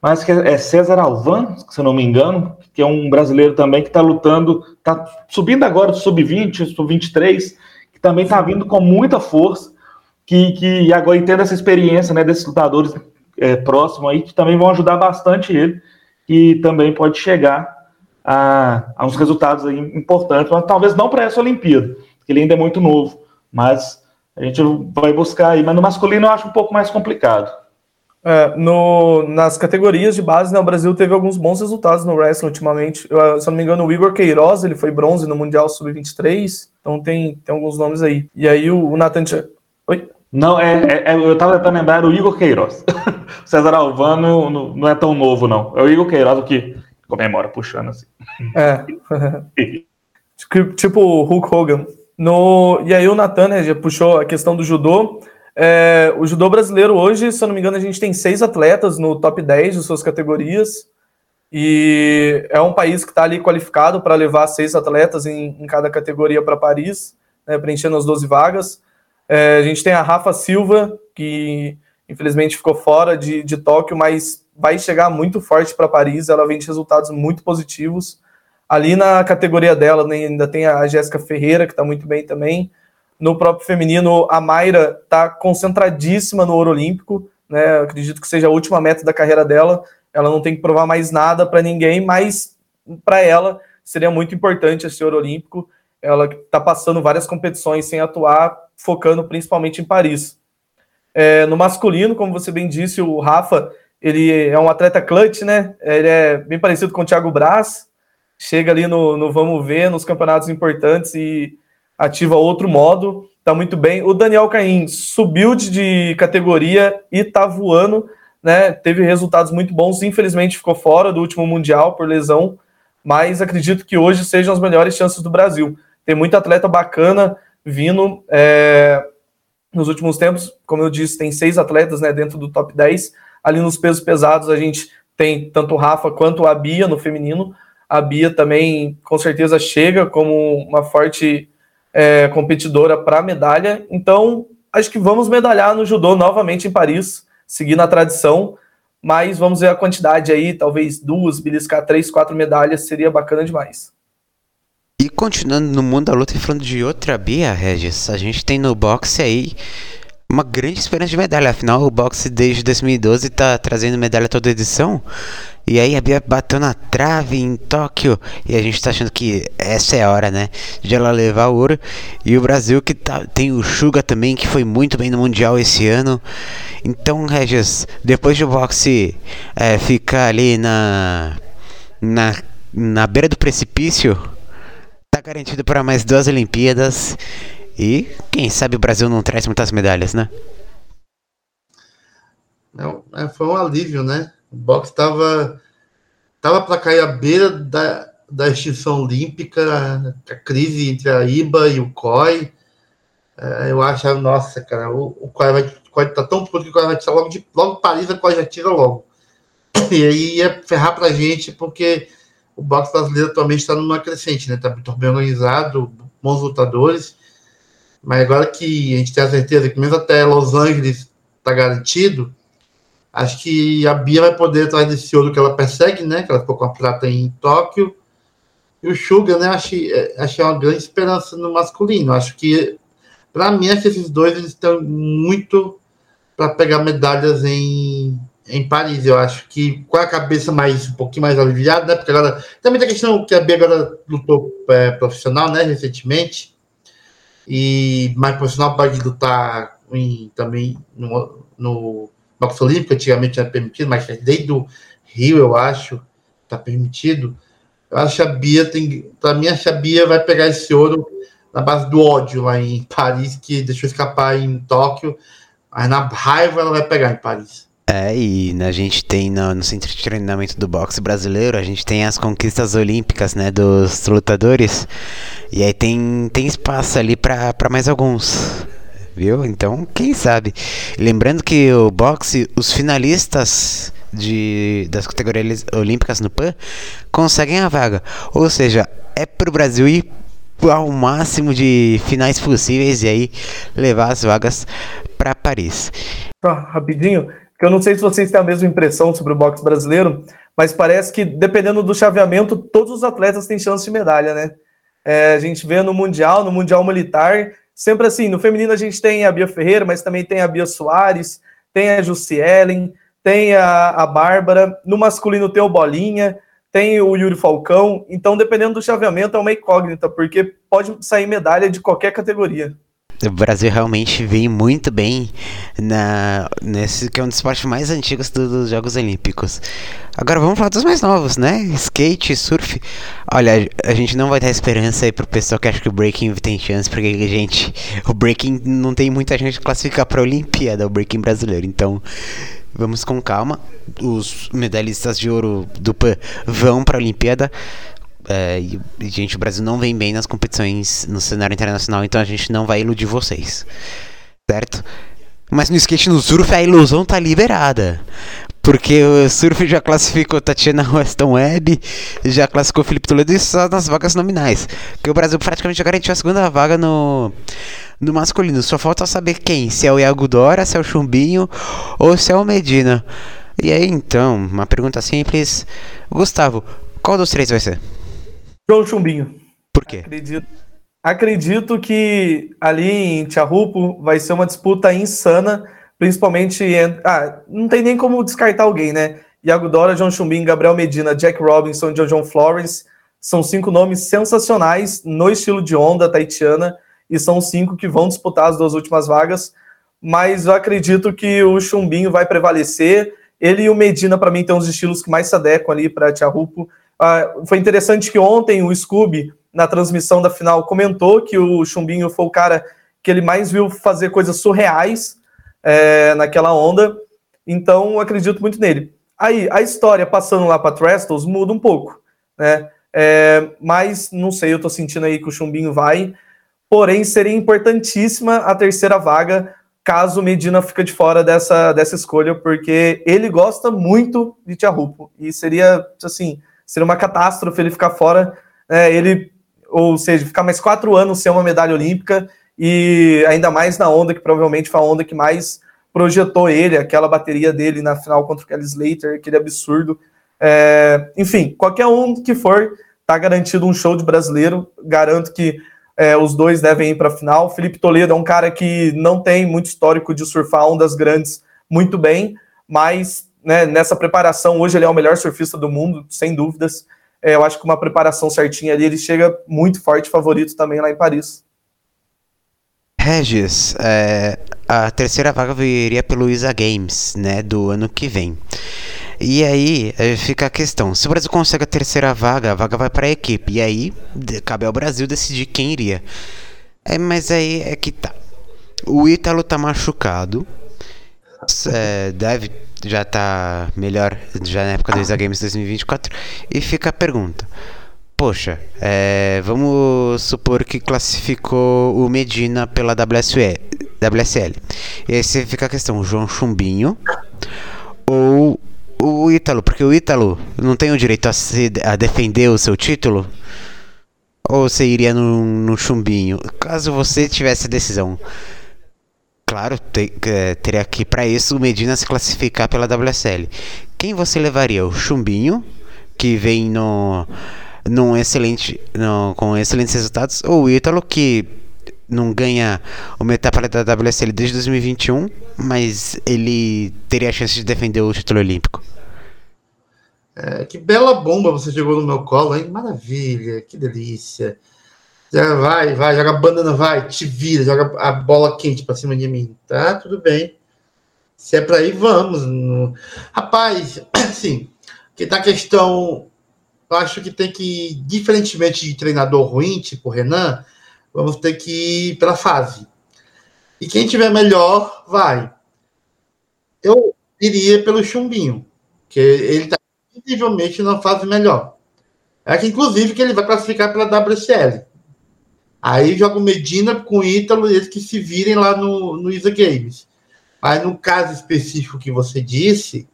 mas que é César Alvan, se não me engano, que é um brasileiro também que está lutando, está subindo agora do sub-20, sub-23, que também está vindo com muita força, que, que agora entende essa experiência né, desses lutadores é, próximos aí, que também vão ajudar bastante ele, e também pode chegar a, a uns resultados importantes, mas talvez não para essa Olimpíada, porque ele ainda é muito novo, mas a gente vai buscar aí, mas no masculino eu acho um pouco mais complicado. É, no, nas categorias de base, né, o Brasil teve alguns bons resultados no wrestling ultimamente. Eu, se eu não me engano, o Igor Queiroz, ele foi bronze no Mundial Sub-23, então tem, tem alguns nomes aí. E aí o, o Nathan... Oi? Não, é, é, é, eu tava tentando lembrar o Igor Queiroz. o César Alvano não, não, é tão novo, não. É o Igor Queiroz que comemora puxando assim. É. tipo, tipo o Hulk Hogan. No, e aí o Natan né, já puxou a questão do judô. É, o judô brasileiro hoje, se eu não me engano, a gente tem seis atletas no top 10 de suas categorias. E é um país que está ali qualificado para levar seis atletas em, em cada categoria para Paris, né, preenchendo as 12 vagas. É, a gente tem a Rafa Silva, que infelizmente ficou fora de, de Tóquio, mas vai chegar muito forte para Paris. Ela vem de resultados muito positivos. Ali na categoria dela né, ainda tem a Jéssica Ferreira, que está muito bem também. No próprio feminino, a Mayra está concentradíssima no ouro olímpico. Né? acredito que seja a última meta da carreira dela. Ela não tem que provar mais nada para ninguém, mas para ela seria muito importante esse ouro olímpico. Ela está passando várias competições sem atuar, focando principalmente em Paris. É, no masculino, como você bem disse, o Rafa ele é um atleta clutch, né? Ele é bem parecido com o Thiago Braz chega ali no, no vamos ver, nos campeonatos importantes e ativa outro modo, tá muito bem. O Daniel Caim subiu de categoria e tá voando, né? Teve resultados muito bons, infelizmente ficou fora do último Mundial por lesão, mas acredito que hoje sejam as melhores chances do Brasil. Tem muito atleta bacana vindo é, nos últimos tempos. Como eu disse, tem seis atletas né, dentro do top 10. Ali nos pesos pesados, a gente tem tanto o Rafa quanto a Bia no feminino. A Bia também, com certeza, chega como uma forte é, competidora para medalha. Então, acho que vamos medalhar no judô novamente em Paris, seguindo a tradição mas vamos ver a quantidade aí, talvez duas, beliscar três, quatro medalhas, seria bacana demais. E continuando no mundo da luta e falando de outra Bia, Regis, a gente tem no boxe aí uma grande esperança de medalha. Afinal, o boxe desde 2012 tá trazendo medalha toda edição. E aí a Bia bateu na trave em Tóquio. E a gente tá achando que essa é a hora, né? De ela levar o ouro. E o Brasil que tá, tem o Suga também, que foi muito bem no Mundial esse ano. Então, Regis, depois do boxe é, ficar ali na, na, na beira do precipício, tá garantido para mais duas Olimpíadas. E quem sabe o Brasil não traz muitas medalhas, né? Não, é, foi um alívio, né? O boxe estava tava para cair à beira da, da extinção olímpica, a crise entre a IBA e o COI. É, eu acho, nossa, cara, o, o COI vai COI tá tão puto que o COI vai tirar logo de logo Paris, a já tira logo. E aí ia ferrar pra gente, porque o boxe brasileiro atualmente está numa crescente, né? Tá muito bem organizado, bons lutadores mas agora que a gente tem a certeza que mesmo até Los Angeles está garantido, acho que a Bia vai poder atrás desse ouro que ela persegue, né? Que ela ficou com a prata em Tóquio. E o Suga, né? Achei, é, achei uma grande esperança no masculino. Acho que, para mim, acho que esses dois eles estão muito para pegar medalhas em, em Paris. Eu acho que com a cabeça mais um pouquinho mais aliviada, né? Porque agora também tem a questão que a Bia agora lutou é, profissional, né? Recentemente e mais profissional pode lutar em, também no, no boxe olímpico, antigamente era permitido, mas desde o Rio, eu acho, está permitido. Eu acho que a Bia tem. Para mim, a Bia vai pegar esse ouro na base do ódio lá em Paris, que deixou escapar em Tóquio, mas na raiva ela vai pegar em Paris. É, e a gente tem no, no, centro de treinamento do boxe brasileiro, a gente tem as conquistas olímpicas, né, dos lutadores. E aí tem, tem espaço ali para mais alguns. Viu? Então, quem sabe? Lembrando que o boxe, os finalistas de, das categorias olímpicas no PAN conseguem a vaga. Ou seja, é pro Brasil ir ao máximo de finais possíveis e aí levar as vagas para Paris. Tá, rapidinho que eu não sei se vocês têm a mesma impressão sobre o boxe brasileiro, mas parece que, dependendo do chaveamento, todos os atletas têm chance de medalha, né? É, a gente vê no Mundial, no Mundial Militar, sempre assim, no feminino a gente tem a Bia Ferreira, mas também tem a Bia Soares, tem a Jussielen, tem a, a Bárbara, no masculino tem o Bolinha, tem o Yuri Falcão, então dependendo do chaveamento é uma incógnita, porque pode sair medalha de qualquer categoria o Brasil realmente vem muito bem na, nesse que é um dos esportes mais antigos do, dos Jogos Olímpicos. Agora vamos falar dos mais novos, né? Skate, surf. Olha, a gente não vai dar esperança aí pro pessoal que acha que o breaking tem chance, porque, gente, o breaking não tem muita gente classificar pra Olimpíada, o breaking brasileiro. Então, vamos com calma. Os medalhistas de ouro do PAN vão pra Olimpíada. É, e, gente, o Brasil não vem bem nas competições no cenário internacional, então a gente não vai iludir vocês. Certo? Mas no skate no surf a ilusão tá liberada. Porque o surf já classificou Tatiana Weston Webb, já classificou Felipe Toledo e só nas vagas nominais. Porque o Brasil praticamente já garantiu a segunda vaga no, no masculino. Só falta saber quem: se é o Iago Dora, se é o Chumbinho ou se é o Medina. E aí então, uma pergunta simples: Gustavo, qual dos três vai ser? João Chumbinho. Por quê? Acredito, acredito que ali em Tiarupo vai ser uma disputa insana, principalmente. Ah, não tem nem como descartar alguém, né? Iago Dora, João Chumbinho, Gabriel Medina, Jack Robinson, John Florence. São cinco nomes sensacionais no estilo de onda taitiana e são cinco que vão disputar as duas últimas vagas. Mas eu acredito que o Chumbinho vai prevalecer. Ele e o Medina, para mim, tem os estilos que mais se adequam ali para Tiarupo. Uh, foi interessante que ontem o Scooby, na transmissão da final, comentou que o Chumbinho foi o cara que ele mais viu fazer coisas surreais é, naquela onda. Então, acredito muito nele. Aí, a história passando lá para Trestles muda um pouco, né? É, mas não sei, eu tô sentindo aí que o Chumbinho vai. Porém, seria importantíssima a terceira vaga caso Medina fica de fora dessa, dessa escolha, porque ele gosta muito de Tiarupo. E seria, assim, seria uma catástrofe ele ficar fora. É, ele, ou seja, ficar mais quatro anos sem uma medalha olímpica e ainda mais na onda, que provavelmente foi a onda que mais projetou ele, aquela bateria dele na final contra o Kelly Slater, aquele absurdo. É, enfim, qualquer um que for, tá garantido um show de brasileiro. Garanto que é, os dois devem ir para a final. Felipe Toledo é um cara que não tem muito histórico de surfar ondas grandes muito bem, mas né, nessa preparação, hoje ele é o melhor surfista do mundo, sem dúvidas. É, eu acho que uma preparação certinha ali, ele chega muito forte, favorito também lá em Paris. Regis, é, a terceira vaga viria pelo ISA Games, né, do ano que vem. E aí eh, fica a questão: se o Brasil consegue a terceira vaga, a vaga vai para a equipe. E aí cabe ao Brasil decidir quem iria. É, mas aí é que tá. O Ítalo tá machucado. É, deve já tá melhor já na época do ISA Games 2024. E fica a pergunta. Poxa, é, vamos supor que classificou o Medina pela WSL. WSL. E aí você fica a questão: João Chumbinho ou o Ítalo, porque o Ítalo não tem o direito a, se, a defender o seu título? Ou você iria no, no chumbinho? Caso você tivesse a decisão. Claro, te, é, teria que para isso o Medina se classificar pela WSL. Quem você levaria? O chumbinho, que vem no, num excelente, no, com excelentes resultados, ou o Ítalo, que não ganha uma etapa da WSL desde 2021, mas ele teria a chance de defender o título olímpico. É, que bela bomba você jogou no meu colo, hein? Maravilha, que delícia. Vai, vai, joga banana, vai, te vira, joga a bola quente para cima de mim, tá? Tudo bem. Se é para ir, vamos. Rapaz, assim, que tá a questão, eu acho que tem que, diferentemente de treinador ruim, tipo Renan, vamos ter que ir para fase. E quem tiver melhor, vai. Eu iria pelo Chumbinho, que ele está visivelmente numa fase melhor. É que, inclusive, que ele vai classificar pela WSL. Aí joga o Medina com o Ítalo eles que se virem lá no, no Isa Games. Mas no caso específico que você disse,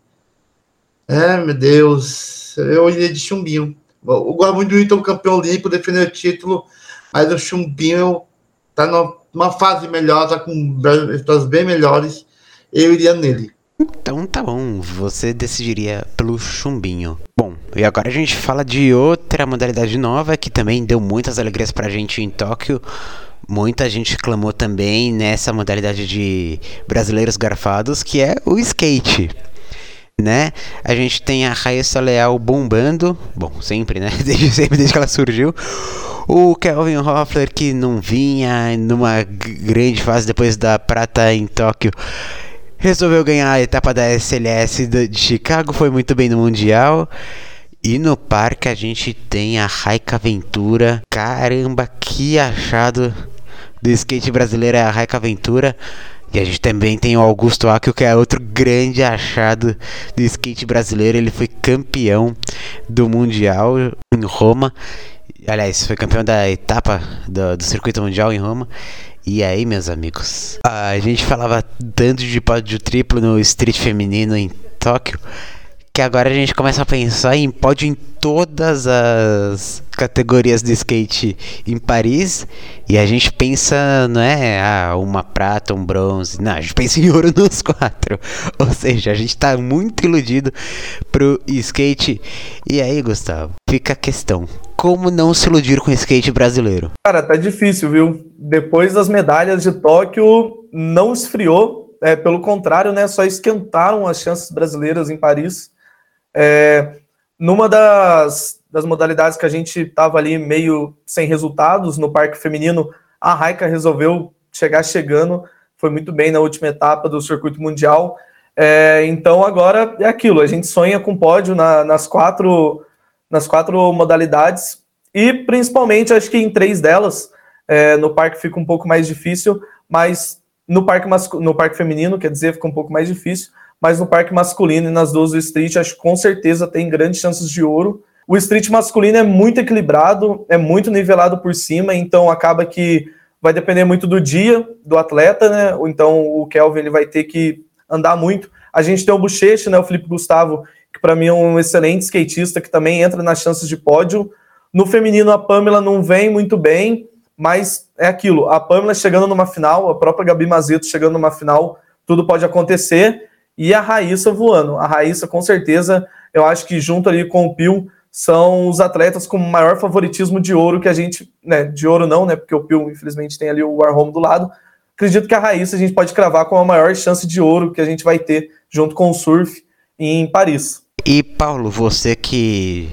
é, meu Deus, eu iria de Chumbinho. Eu gosto muito do Ítalo campeão olímpico, defender o título mas o Chumbinho tá numa fase melhor, tá com pessoas bem melhores. Eu iria nele. Então tá bom, você decidiria pelo chumbinho. Bom, e agora a gente fala de outra modalidade nova que também deu muitas alegrias pra gente em Tóquio. Muita gente clamou também nessa modalidade de brasileiros garfados, que é o skate. Né? A gente tem a Raíssa Leal bombando, bom, sempre, né? Desde sempre, desde que ela surgiu. O Kelvin Hoffler, que não vinha numa grande fase depois da prata em Tóquio, resolveu ganhar a etapa da SLS de Chicago, foi muito bem no Mundial. E no parque a gente tem a Raika Aventura. Caramba, que achado do skate brasileiro é a Raika Aventura. E a gente também tem o Augusto Akio, que é outro grande achado do skate brasileiro. Ele foi campeão do Mundial em Roma. Aliás, foi campeão da etapa do, do circuito mundial em Roma. E aí, meus amigos, a gente falava tanto de pódio triplo no street feminino em Tóquio que agora a gente começa a pensar em pódio em todas as categorias de skate em Paris e a gente pensa, não é, ah, uma prata, um bronze, não, a gente pensa em ouro nos quatro. Ou seja, a gente tá muito iludido pro skate. E aí, Gustavo, fica a questão. Como não se iludir com o skate brasileiro? Cara, tá difícil, viu? Depois das medalhas de Tóquio, não esfriou. É, pelo contrário, né, só esquentaram as chances brasileiras em Paris. É, numa das, das modalidades que a gente estava ali meio sem resultados no parque feminino, a Raika resolveu chegar chegando, foi muito bem na última etapa do circuito mundial. É, então agora é aquilo, a gente sonha com pódio na, nas, quatro, nas quatro modalidades E principalmente, acho que em três delas, é, no parque fica um pouco mais difícil, mas no parque, no parque feminino, quer dizer, fica um pouco mais difícil, mas no parque masculino e nas duas do street, acho que com certeza tem grandes chances de ouro. O street masculino é muito equilibrado, é muito nivelado por cima, então acaba que vai depender muito do dia do atleta, né? Então o Kelvin ele vai ter que andar muito. A gente tem o Bochecha, né? O Felipe Gustavo, que para mim é um excelente skatista, que também entra nas chances de pódio. No feminino, a Pamela não vem muito bem, mas é aquilo. A Pamela chegando numa final, a própria Gabi Mazito chegando numa final, tudo pode acontecer. E a Raíssa voando. A Raíssa, com certeza, eu acho que junto ali com o Pio, são os atletas com maior favoritismo de ouro que a gente, né, de ouro não, né, porque o Pio, infelizmente, tem ali o Warhome do lado. Acredito que a Raíssa a gente pode cravar com a maior chance de ouro que a gente vai ter junto com o surf em Paris. E Paulo, você que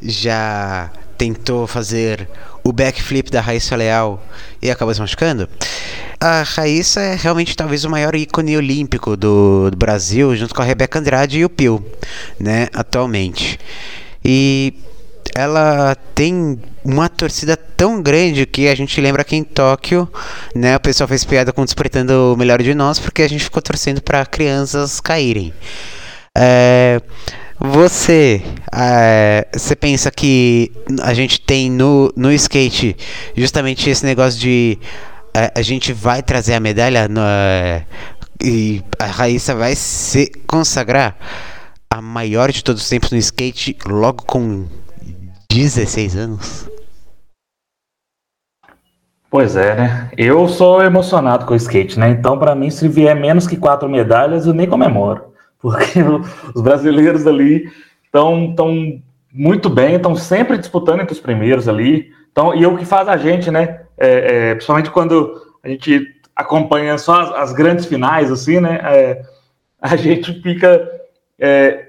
já tentou fazer o backflip da Raíssa Leal e acabou se machucando, a Raíssa é realmente talvez o maior ícone olímpico do, do Brasil, junto com a Rebeca Andrade e o Pio, né, atualmente. E ela tem uma torcida tão grande que a gente lembra que em Tóquio, né, o pessoal fez piada com Despertando o Melhor de Nós porque a gente ficou torcendo para crianças caírem. É, você, é, você pensa que a gente tem no, no skate justamente esse negócio de é, a gente vai trazer a medalha no, é, e a Raíssa vai se consagrar? a maior de todos os tempos no skate logo com 16 anos? Pois é, né? Eu sou emocionado com o skate, né? Então, para mim, se vier menos que quatro medalhas, eu nem comemoro. Porque os brasileiros ali estão tão muito bem, estão sempre disputando entre os primeiros ali. Então, e é o que faz a gente, né? É, é, principalmente quando a gente acompanha só as, as grandes finais, assim, né? É, a gente fica é,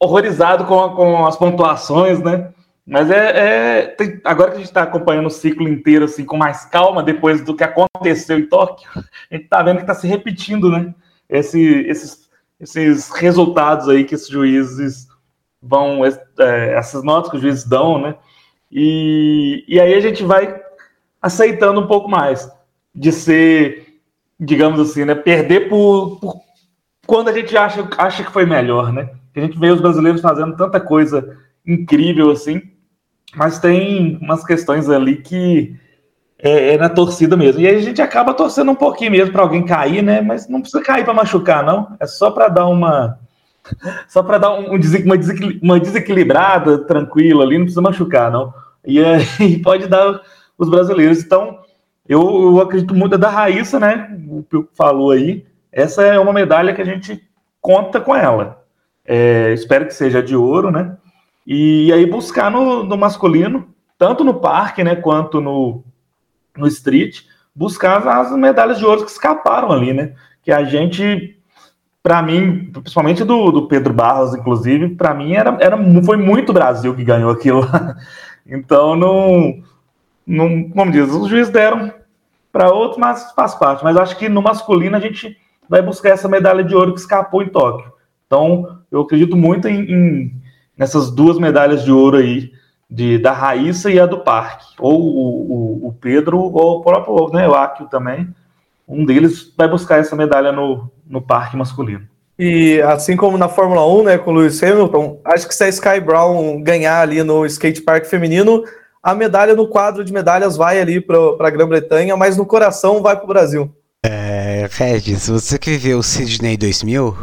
horrorizado com, com as pontuações, né? Mas é, é tem, agora que a gente está acompanhando o ciclo inteiro assim com mais calma depois do que aconteceu em Tóquio, a gente está vendo que está se repetindo, né? Esse, esses, esses resultados aí que esses juízes vão, é, essas notas que os juízes dão, né? E, e aí a gente vai aceitando um pouco mais de ser, digamos assim, né? Perder por, por quando a gente acha, acha que foi melhor, né? A gente vê os brasileiros fazendo tanta coisa incrível assim, mas tem umas questões ali que é, é na torcida mesmo. E aí a gente acaba torcendo um pouquinho mesmo para alguém cair, né? Mas não precisa cair para machucar, não. É só para dar uma. Só para dar um, uma, uma desequilibrada tranquila ali, não precisa machucar, não. E pode dar os brasileiros. Então, eu, eu acredito muito da Raíssa, né? O que falou aí essa é uma medalha que a gente conta com ela. É, espero que seja de ouro, né? E, aí buscar no, no, masculino, tanto no parque, né, quanto no, no street, buscar as, medalhas de ouro que escaparam ali, né? Que a gente, para mim, principalmente do, do Pedro Barros, inclusive, para mim era, era, foi muito Brasil que ganhou aquilo. então, não, não, como diz, os juízes deram para outros, mas faz parte. Mas acho que no masculino a gente vai buscar essa medalha de ouro que escapou em Tóquio. Então, eu acredito muito em, em nessas duas medalhas de ouro aí, de, da Raíssa e a do Parque. Ou o, o, o Pedro, ou o próprio né, o Akio também. Um deles vai buscar essa medalha no, no Parque masculino. E assim como na Fórmula 1, né, com o Lewis Hamilton, acho que se a Sky Brown ganhar ali no skate park feminino, a medalha no quadro de medalhas vai ali para a Grã-Bretanha, mas no coração vai para o Brasil. É, Regis, você que viveu o Sydney 2000,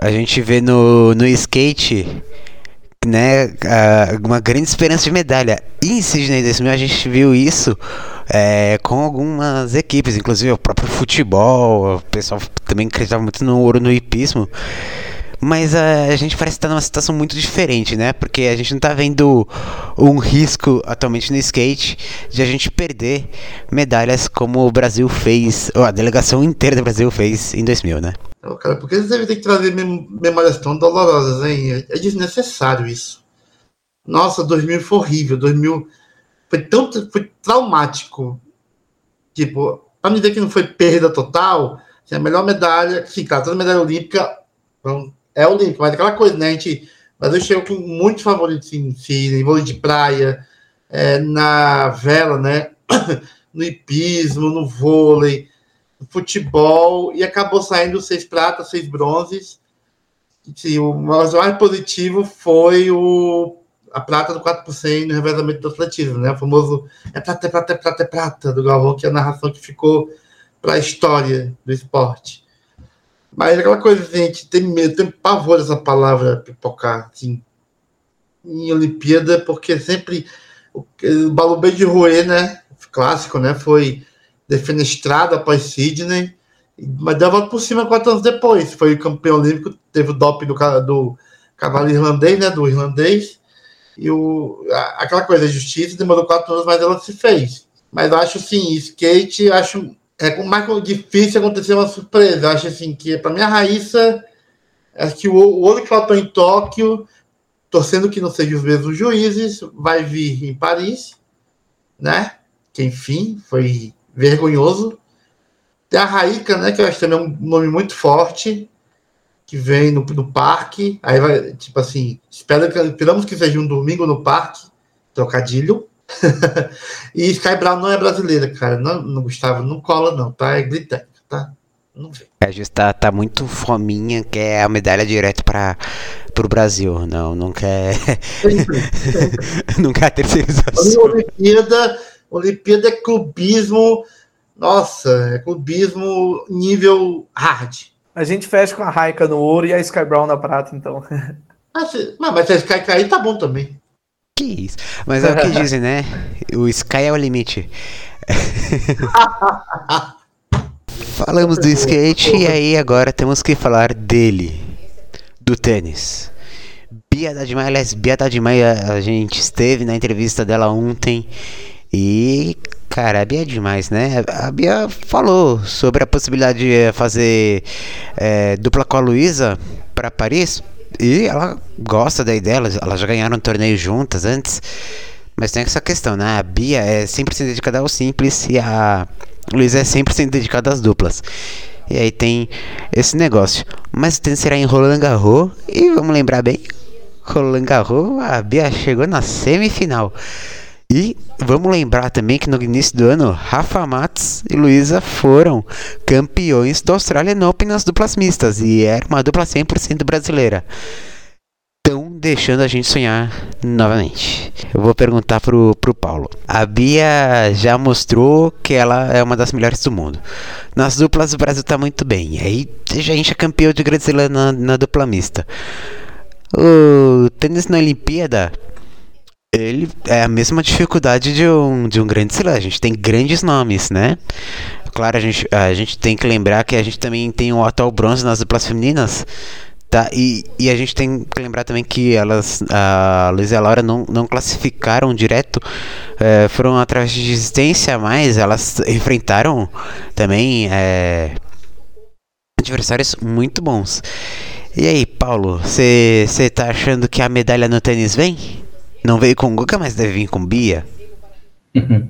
a gente vê no, no skate, né, uma grande esperança de medalha. E em Sydney 2000 a gente viu isso é, com algumas equipes, inclusive o próprio futebol, o pessoal também acreditava muito no ouro no hipismo. Mas a, gente parece estar numa situação muito diferente, né? Porque a gente não está vendo um risco atualmente no skate de a gente perder medalhas como o Brasil fez, ou a delegação inteira do Brasil fez em 2000, né? Não, cara, porque eles devem ter que trazer memórias tão dolorosas, hein? É desnecessário isso. Nossa, 2000 foi horrível. 2000 foi tão foi traumático. Tipo, para me dizer que não foi perda total, a melhor medalha, sim, claro, toda medalha olímpica, então, é o link, mas aquela coisa, né? A gente, mas eu chego com muitos favoritos em si, em vôlei de praia, é, na vela, né? no hipismo, no vôlei, futebol, e acabou saindo seis pratas, seis bronzes. Sim, o mais positivo foi o, a prata do 4 por 100 no revezamento do atletismo, né? O famoso é prata, é prata, é prata, é prata do Galvão, que é a narração que ficou para a história do esporte. Mas aquela coisa, gente tem medo, tem pavor dessa palavra pipocar, assim, em Olimpíada, porque sempre o, o Balubê de Rouet, né? Clássico, né? Foi defenestrado após Sydney mas deu a volta por cima quatro anos depois. Foi campeão olímpico, teve o doping do, do cavalo irlandês, né? Do irlandês. E o, a, aquela coisa, a justiça demorou quatro anos, mas ela se fez. Mas acho assim, skate, acho é mais difícil acontecer uma surpresa. Acho assim que para minha Raíssa, é que o, o ouro que faltou em Tóquio, torcendo que não sejam os mesmos juízes, vai vir em Paris, né? Que enfim, foi vergonhoso. Tem a Raíca, né? Que eu acho também um nome muito forte, que vem no, no parque. Aí vai, tipo assim, espera, esperamos que seja um domingo no parque, trocadilho. e Sky Brown não é brasileira, cara. Não, não Gustavo, não cola, não, tá? É britânica, tá? Não vê. A gente tá, tá muito fominha, quer a medalha direto para pro Brasil. Não, não quer. Sempre, sempre. não quer a terceirização. Olimpíada, Olimpíada é clubismo nossa, é clubismo nível hard. A gente fecha com a Raika no ouro e a Sky Brown na prata, então. Ah, se, mas se a Sky cair, tá bom também. Que isso. Mas é o que dizem, né? O Sky é o limite. Falamos do skate e aí agora temos que falar dele. Do tênis. Bia Dadimai, aliás, Bia Dadimai, a, a gente esteve na entrevista dela ontem e Cara, a Bia é demais, né? A Bia falou sobre a possibilidade de fazer é, dupla com a Luísa para Paris. E ela gosta da ideia, elas já ganharam um torneio juntas antes. Mas tem essa questão, né? A Bia é 100% dedicada ao simples e a Luísa é 100% dedicada às duplas. E aí tem esse negócio. Mas o será em Roland Garros. E vamos lembrar bem: Roland Garros, a Bia chegou na semifinal. E vamos lembrar também que no início do ano, Rafa Matos e Luísa foram campeões do Australian Open nas duplas mistas. E era uma dupla 100% brasileira. Estão deixando a gente sonhar novamente. Eu vou perguntar pro, pro Paulo. A Bia já mostrou que ela é uma das melhores do mundo. Nas duplas o Brasil tá muito bem. Aí a gente é campeão de Grande na, na dupla mista. O tênis na Olimpíada ele é a mesma dificuldade de um, de um grande slam. A gente tem grandes nomes, né? Claro, a gente, a gente tem que lembrar que a gente também tem o atual bronze nas duplas femininas. Tá? E, e a gente tem que lembrar também que elas, a Luiz e a Laura não, não classificaram direto, é, foram através de desistência, mas elas enfrentaram também é, adversários muito bons. E aí, Paulo, você tá achando que a medalha no tênis vem? Não veio com Guga, mas deve vir com Bia.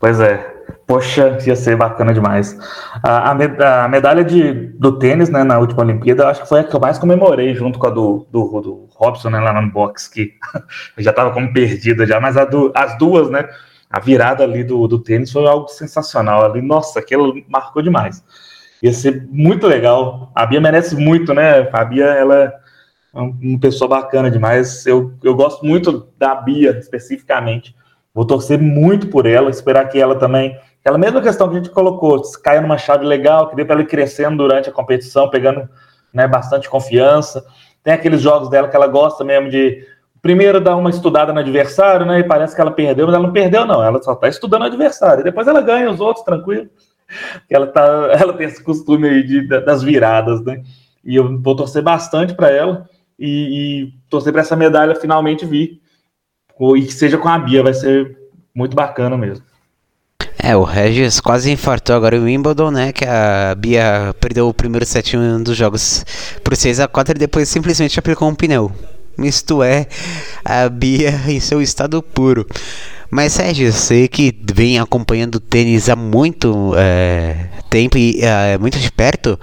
pois é. Poxa, ia ser bacana demais. A, a, a, medalha de, do tênis, né, na última Olimpíada, acho que foi a que eu mais comemorei, junto com a do, do, do Robson, né, lá no box, que já estava como perdida já, mas do, as duas, né, a virada ali do, do tênis foi algo sensacional ali. Nossa, aquilo marcou demais. Ia ser muito legal. A Bia merece muito, né? A Bia, ela uma pessoa bacana demais. Eu, eu gosto muito da Bia, especificamente. Vou torcer muito por ela, esperar que ela também. Aquela mesma questão que a gente colocou, caia numa chave legal, que dê para ela ir crescendo durante a competição, pegando né, bastante confiança. Tem aqueles jogos dela que ela gosta mesmo de. Primeiro dar uma estudada no adversário, né? E parece que ela perdeu, mas ela não perdeu, não. Ela só está estudando o adversário. Depois ela ganha os outros, tranquilo. Ela, tá, ela tem esse costume aí de, das viradas, né? E eu vou torcer bastante para ela e, e torcer para essa medalha finalmente vir. E que seja com a Bia, vai ser muito bacana mesmo. É, o Regis quase infartou agora o Wimbledon, né? Que a Bia perdeu o primeiro set dos jogos por 6 a 4 e depois simplesmente aplicou um pneu. Isto é, a Bia em seu estado puro. Mas Regis, sei que vem acompanhando o tênis há muito é, tempo e é, muito de perto.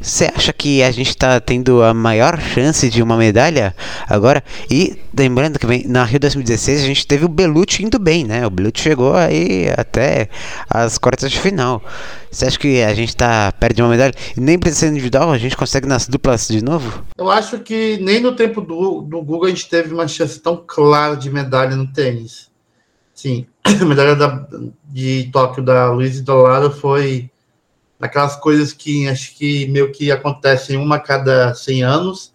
Você acha que a gente está tendo a maior chance de uma medalha agora? E lembrando que na Rio 2016 a gente teve o Belucci indo bem, né? O Belucci chegou aí até as quartas de final. Você acha que a gente está perto de uma medalha? E nem precisa ser individual, a gente consegue nas duplas de novo? Eu acho que nem no tempo do, do Google a gente teve uma chance tão clara de medalha no tênis. Sim, a medalha da, de Tóquio da Luiz Dolaro foi daquelas coisas que acho que meio que acontecem uma a cada 100 anos.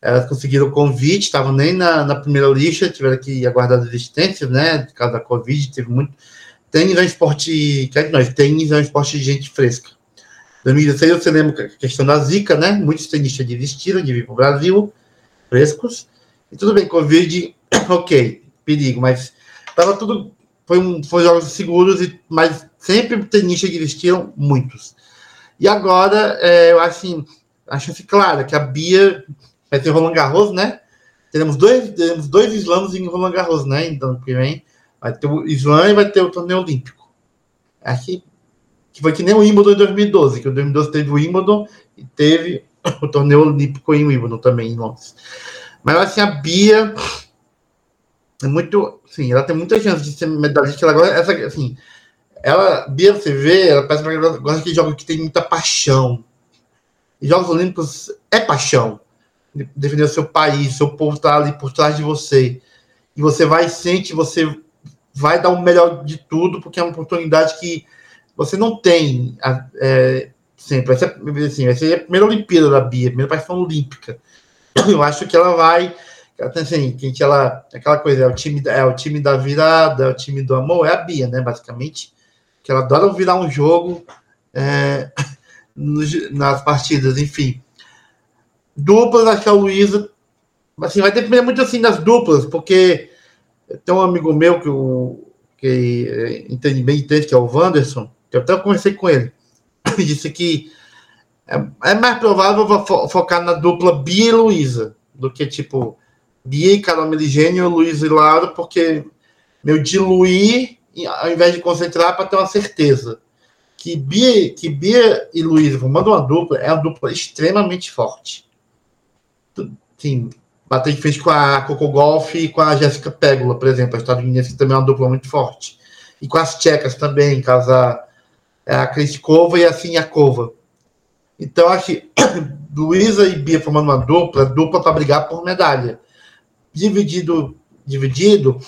Elas conseguiram o convite, estavam nem na, na primeira lista, tiveram que aguardar as existências, né? Por causa da Covid, teve muito. Tênis é um esporte. Que é nós, tênis é um esporte de gente fresca. Em 2016 você lembra a questão da Zika, né? Muitos tenistas desistiram de vir para o Brasil, frescos. E tudo bem, Covid, ok, perigo, mas estava tudo. Foi, um, foi jogos seguros, mas Sempre tenistas que vestiam muitos. E agora, é, eu acho assim, a chance clara que a Bia vai ter Roland Garros, né? Teremos dois, teremos dois slams em Roland Garros, né? Então, que vem vai ter o slam e vai ter o torneio olímpico. Acho que, que foi que nem o Wimbledon em 2012, que o 2012 teve o Wimbledon e teve o torneio olímpico em Wimbledon também, em Londres. Mas assim, a Bia é muito, sim, ela tem muita chance de ser medalhista. Ela agora, essa, assim, ela, Bia, você vê, ela parece que ela gosta de jogos que tem muita paixão. E Jogos Olímpicos é paixão. Defender o seu país, seu povo está ali por trás de você. E você vai sente, você vai dar o melhor de tudo, porque é uma oportunidade que você não tem é, sempre. Ser, assim, vai ser a primeira Olimpíada da Bia, a primeira paixão olímpica. Eu acho que ela vai. Assim, que ela, aquela coisa, é o, time, é o time da virada, é o time do amor, é a Bia, né? Basicamente que ela adora virar um jogo é, nas partidas, enfim. Duplas, acho que a Luísa, assim, vai depender muito assim das duplas, porque tem um amigo meu que, o, que é, entende bem entende, que é o Wanderson, que eu até conversei com ele, ele disse que é, é mais provável fo focar na dupla Bia e Luísa, do que tipo Bia e Carol Meligênio, Luísa e Laro, porque meu diluir ao invés de concentrar, para ter uma certeza que Bia, que Bia e Luísa formando uma dupla é uma dupla extremamente forte. Sim, bater de frente com a Coco Golf e com a Jéssica Pegula, por exemplo, a estadunidense que também é uma dupla muito forte. E com as tchecas também, caso a, é a Kriskova e a Sinhakova. Então, acho que Luísa e Bia formando uma dupla, dupla para brigar por medalha. Dividido, dividido,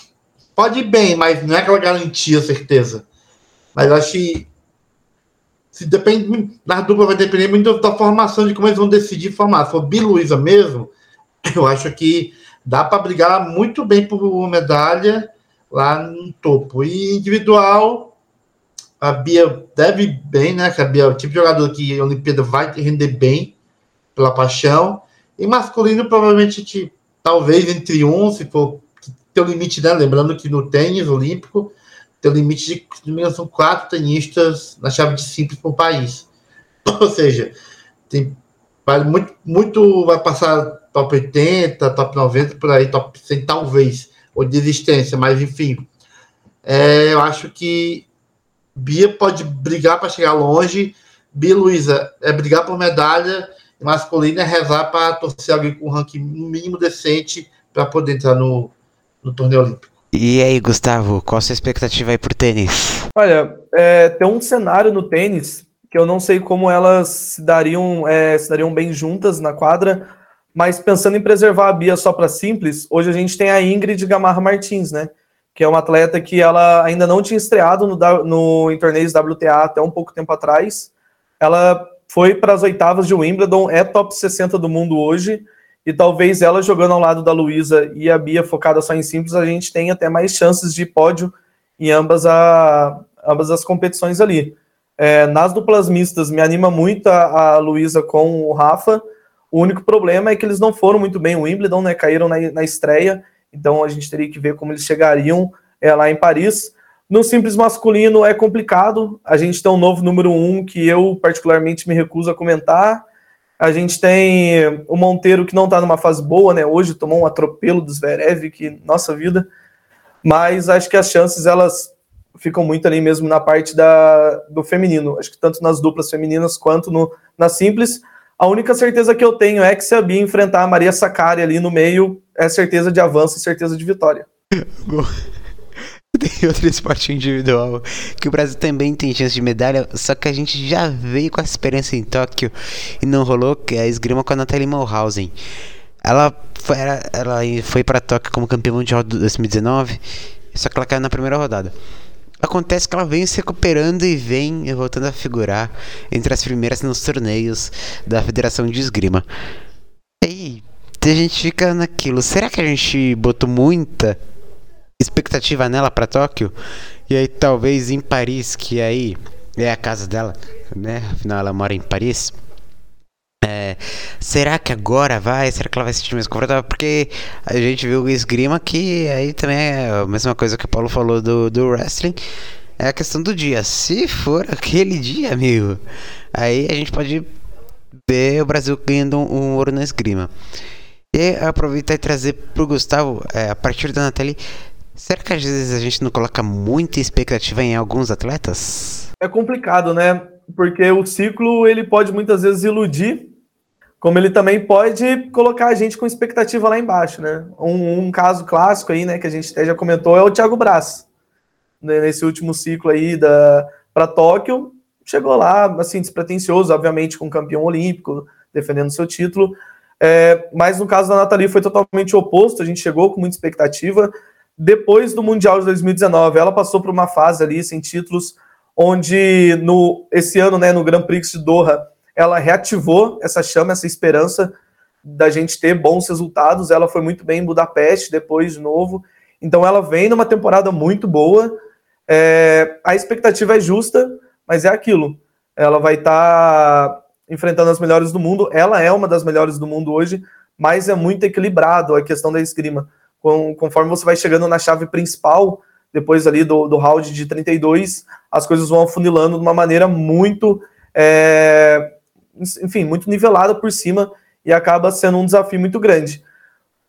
Pode ir bem, mas não é aquela garantia, certeza. Mas acho que se depende da dupla vai depender muito da formação de como eles vão decidir formar. Se for Bi Luiza mesmo, eu acho que dá para brigar muito bem por medalha lá no topo. E individual, a Bia deve bem, né? Que a Bia é o tipo de jogador que a Olimpíada vai render bem pela paixão. E masculino, provavelmente, talvez entre um, se for tem o limite, né? Lembrando que no tênis olímpico tem o limite de, são quatro tenistas na chave de simples por país. Ou seja, tem muito, muito vai passar top 80, top 90, por aí, top 100 talvez, ou de existência, mas enfim. É, eu acho que Bia pode brigar para chegar longe. Bia Luiza é brigar por medalha, masculina é rezar para torcer alguém com um ranking mínimo decente para poder entrar no, no torneio olímpico. E aí, Gustavo, qual a sua expectativa aí pro tênis? Olha, é, tem um cenário no tênis que eu não sei como elas se dariam, é, se dariam bem juntas na quadra, mas pensando em preservar a Bia só para simples, hoje a gente tem a Ingrid Gamarra Martins, né? Que é uma atleta que ela ainda não tinha estreado no, no em torneios WTA até um pouco tempo atrás. Ela foi para as oitavas de Wimbledon, é top 60 do mundo hoje e talvez ela jogando ao lado da Luísa e a Bia focada só em simples, a gente tenha até mais chances de pódio em ambas, a, ambas as competições ali. É, nas duplas mistas, me anima muito a, a Luísa com o Rafa. O único problema é que eles não foram muito bem o Wimbledon, né? Caíram na, na estreia, então a gente teria que ver como eles chegariam é, lá em Paris. No simples masculino é complicado. A gente tem um novo número um que eu particularmente me recuso a comentar, a gente tem o Monteiro que não está numa fase boa, né? Hoje tomou um atropelo do Zverev, que nossa vida. Mas acho que as chances elas ficam muito ali mesmo na parte da, do feminino. Acho que tanto nas duplas femininas quanto no, na simples. A única certeza que eu tenho é que se a Bia enfrentar a Maria Sacari ali no meio, é certeza de avanço e certeza de vitória. Tem outro esporte individual que o Brasil também tem chance de medalha, só que a gente já veio com a experiência em Tóquio e não rolou, que é a esgrima com a Nathalie Mulhausen. Ela foi, ela foi para Tóquio como campeã mundial de 2019, só que ela caiu na primeira rodada. Acontece que ela vem se recuperando e vem voltando a figurar entre as primeiras nos torneios da Federação de Esgrima. E aí, a gente fica naquilo. Será que a gente botou muita expectativa nela para Tóquio? E aí talvez em Paris, que aí é a casa dela, né? Afinal ela mora em Paris. É, será que agora vai? Será que ela vai se sentir mais confortável? Porque a gente viu o esgrima que aí também é a mesma coisa que o Paulo falou do, do wrestling. É a questão do dia. Se for aquele dia, amigo, aí a gente pode ver o Brasil ganhando um, um ouro na esgrima. E aproveitar e trazer pro Gustavo, é, a partir da Nathalie, será que às vezes a gente não coloca muita expectativa em alguns atletas? É complicado, né? Porque o ciclo ele pode muitas vezes iludir como ele também pode colocar a gente com expectativa lá embaixo, né? Um, um caso clássico aí, né, que a gente até já comentou, é o Thiago Braz. Né, nesse último ciclo aí da para Tóquio, chegou lá, assim, despretensioso, obviamente, com campeão olímpico, defendendo seu título. É, mas no caso da Nathalie foi totalmente oposto, a gente chegou com muita expectativa. Depois do Mundial de 2019, ela passou por uma fase ali sem títulos, onde no esse ano, né, no Grand Prix de Doha, ela reativou essa chama, essa esperança da gente ter bons resultados. Ela foi muito bem em Budapeste depois de novo. Então ela vem numa temporada muito boa. É, a expectativa é justa, mas é aquilo. Ela vai estar tá enfrentando as melhores do mundo. Ela é uma das melhores do mundo hoje, mas é muito equilibrado a questão da esgrima. Com, conforme você vai chegando na chave principal, depois ali do, do round de 32, as coisas vão afunilando de uma maneira muito é, enfim, muito nivelada por cima e acaba sendo um desafio muito grande.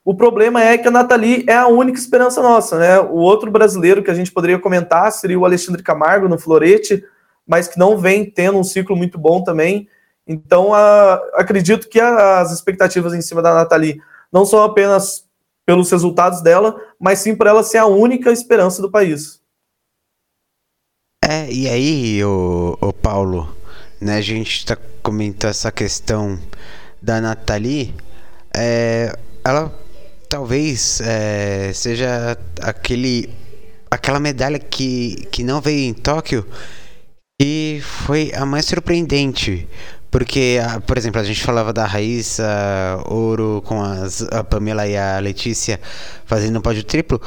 O problema é que a Nathalie é a única esperança nossa, né? O outro brasileiro que a gente poderia comentar seria o Alexandre Camargo no Florete, mas que não vem tendo um ciclo muito bom também. Então, a, acredito que as expectativas em cima da Nathalie não são apenas pelos resultados dela, mas sim por ela ser a única esperança do país. É, e aí, o, o Paulo, né, a gente está comentando essa questão da Nathalie, é, ela talvez é, seja aquele aquela medalha que, que não veio em Tóquio e foi a mais surpreendente porque por exemplo a gente falava da Raíssa Ouro com as, a Pamela e a Letícia fazendo pódio triplo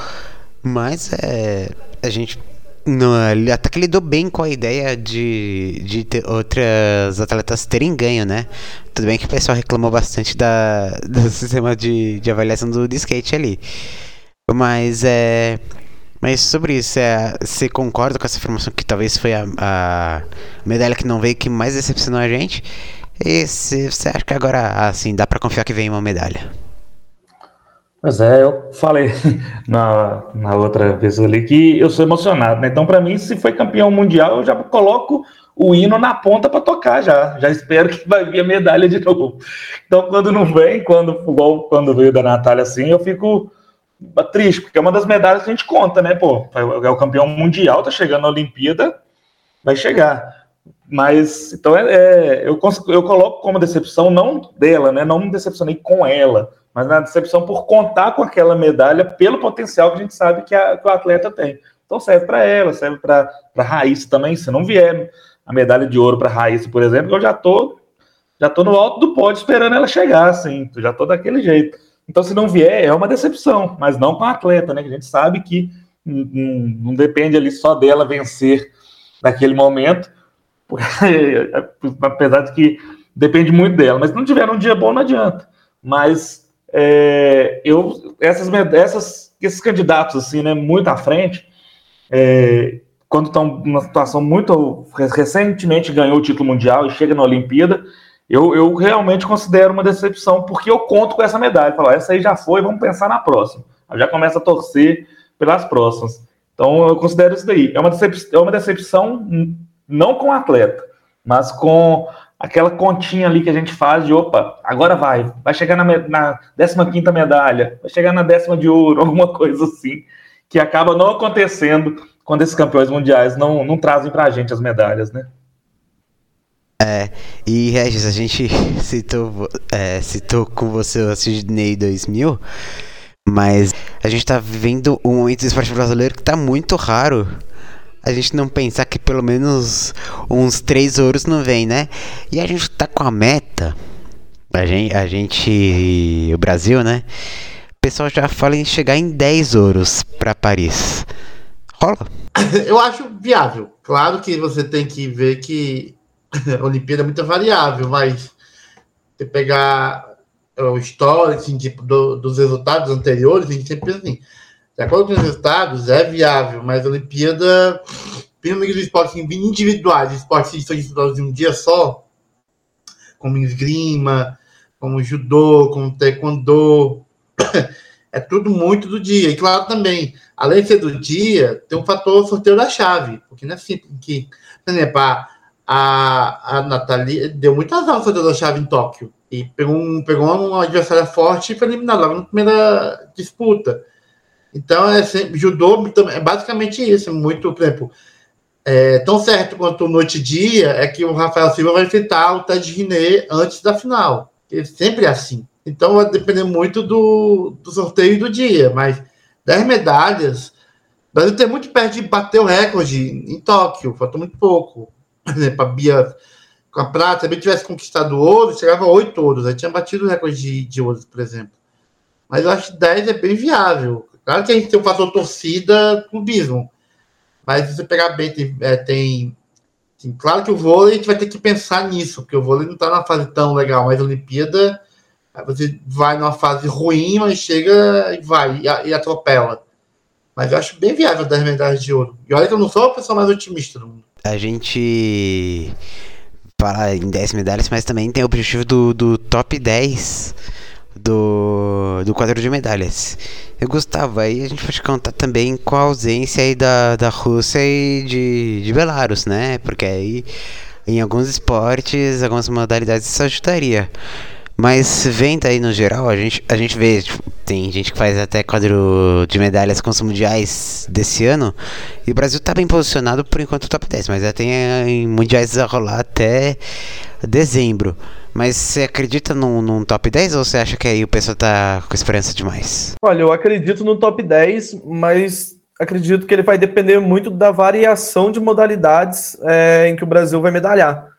mas é, a gente não, até que lidou bem com a ideia de, de ter outras atletas terem ganho, né? Tudo bem que o pessoal reclamou bastante da, do sistema de, de avaliação do, do skate ali. Mas é. Mas sobre isso, é, você concorda com essa informação que talvez foi a, a medalha que não veio que mais decepcionou a gente? E você acha que agora, assim, dá para confiar que vem uma medalha? Pois é, eu falei na, na outra vez ali que eu sou emocionado, né? Então, para mim, se foi campeão mundial, eu já coloco o hino na ponta para tocar já. Já espero que vai vir a medalha de novo. Então, quando não vem, quando quando veio da Natália assim, eu fico triste, porque é uma das medalhas que a gente conta, né? Pô, é o campeão mundial, tá chegando na Olimpíada, vai chegar. Mas, então, é, é eu, eu coloco como decepção, não dela, né? Não me decepcionei com ela mas na decepção por contar com aquela medalha pelo potencial que a gente sabe que, a, que o atleta tem. Então serve para ela, serve para Raíssa também. Se não vier a medalha de ouro para Raíssa, por exemplo, eu já tô, já tô no alto do pódio esperando ela chegar, assim, já tô daquele jeito. Então, se não vier, é uma decepção, mas não com a atleta, né? Que a gente sabe que não, depende ali só dela vencer naquele momento, apesar de que depende muito dela. Mas se não tiver um dia bom, não adianta. Mas é, eu, essas, essas, esses candidatos, assim, né, muito à frente, é, quando estão numa situação muito. recentemente ganhou o título mundial e chega na Olimpíada, eu, eu realmente considero uma decepção, porque eu conto com essa medalha. Falar, essa aí já foi, vamos pensar na próxima. Eu já começa a torcer pelas próximas. Então, eu considero isso daí. É uma decepção, é uma decepção não com o atleta, mas com aquela continha ali que a gente faz de opa, agora vai, vai chegar na, na 15 medalha, vai chegar na décima de ouro, alguma coisa assim, que acaba não acontecendo quando esses campeões mundiais não, não trazem pra gente as medalhas, né? É, e Regis, a gente citou, é, citou com você o Sydney 2000, mas a gente tá vivendo um momento do esporte brasileiro que tá muito raro. A gente não pensar que pelo menos uns três ouros não vem, né? E a gente tá com a meta. A gente, a gente o Brasil, né? O pessoal já fala em chegar em 10 ouros para Paris. Rola? Eu acho viável. Claro que você tem que ver que Olimpíada é muito variável, mas você pegar o histórico assim, tipo, do, dos resultados anteriores, a gente sempre assim, de acordo com os resultados, é viável, mas a Olimpíada, principalmente dos esportes individuais, esportes disputados em um dia só, como esgrima, como judô, como taekwondo, é tudo muito do dia. E claro também, além de ser do dia, tem um fator sorteio da chave, porque não é simples que, por exemplo, a, a Nathalie deu muita azar sorteio da chave em Tóquio. E pegou um, pegou um adversário forte e foi eliminado logo na primeira disputa. Então, é sempre, judô é basicamente isso. É muito, por exemplo, é, tão certo quanto noite e dia é que o Rafael Silva vai enfrentar o Ted Riné antes da final. Ele sempre é assim. Então, vai depender muito do, do sorteio do dia. Mas 10 medalhas, o Brasil tem muito perto de bater o recorde em Tóquio. Faltou muito pouco. Por exemplo, a Bia com a prata, se a Bia tivesse conquistado ouro, chegava a 8 ouros. Aí tinha batido o recorde de, de ouros, por exemplo. Mas eu acho que 10 é bem viável. Claro que a gente tem o fator torcida, clubismo. Mas se você pegar bem, tem, é, tem, tem, Claro que o vôlei a gente vai ter que pensar nisso, porque o vôlei não está numa fase tão legal, mas a Olimpíada você vai numa fase ruim, mas chega e vai e, e atropela. Mas eu acho bem viável 10 medalhas de ouro. E olha que eu não sou a pessoa mais otimista do mundo. A gente fala em 10 medalhas, mas também tem o objetivo do, do top 10 do, do quadro de medalhas. Eu Gustavo, aí a gente pode contar também com a ausência aí da, da Rússia e de, de Belarus, né? Porque aí em alguns esportes, algumas modalidades isso ajudaria. Mas vendo aí no geral, a gente, a gente vê, tipo, tem gente que faz até quadro de medalhas com os mundiais desse ano. E o Brasil tá bem posicionado por enquanto top 10, mas já tem em mundiais a rolar até dezembro. Mas você acredita num, num, top 10 ou você acha que aí o pessoal tá com esperança demais? Olha, eu acredito no top 10, mas acredito que ele vai depender muito da variação de modalidades é, em que o Brasil vai medalhar.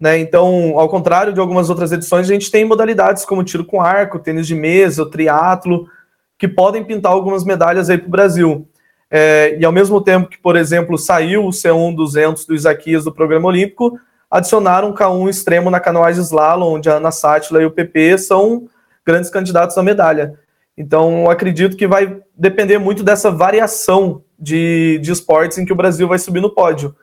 Né? Então, ao contrário de algumas outras edições, a gente tem modalidades como tiro com arco, tênis de mesa, triatlo, que podem pintar algumas medalhas aí para o Brasil. É, e ao mesmo tempo que, por exemplo, saiu o C1 200 do Isaquias do programa olímpico, adicionaram um K1 extremo na canoagem slalom, onde a Ana Sátila e o PP são grandes candidatos à medalha. Então, acredito que vai depender muito dessa variação de, de esportes em que o Brasil vai subir no pódio.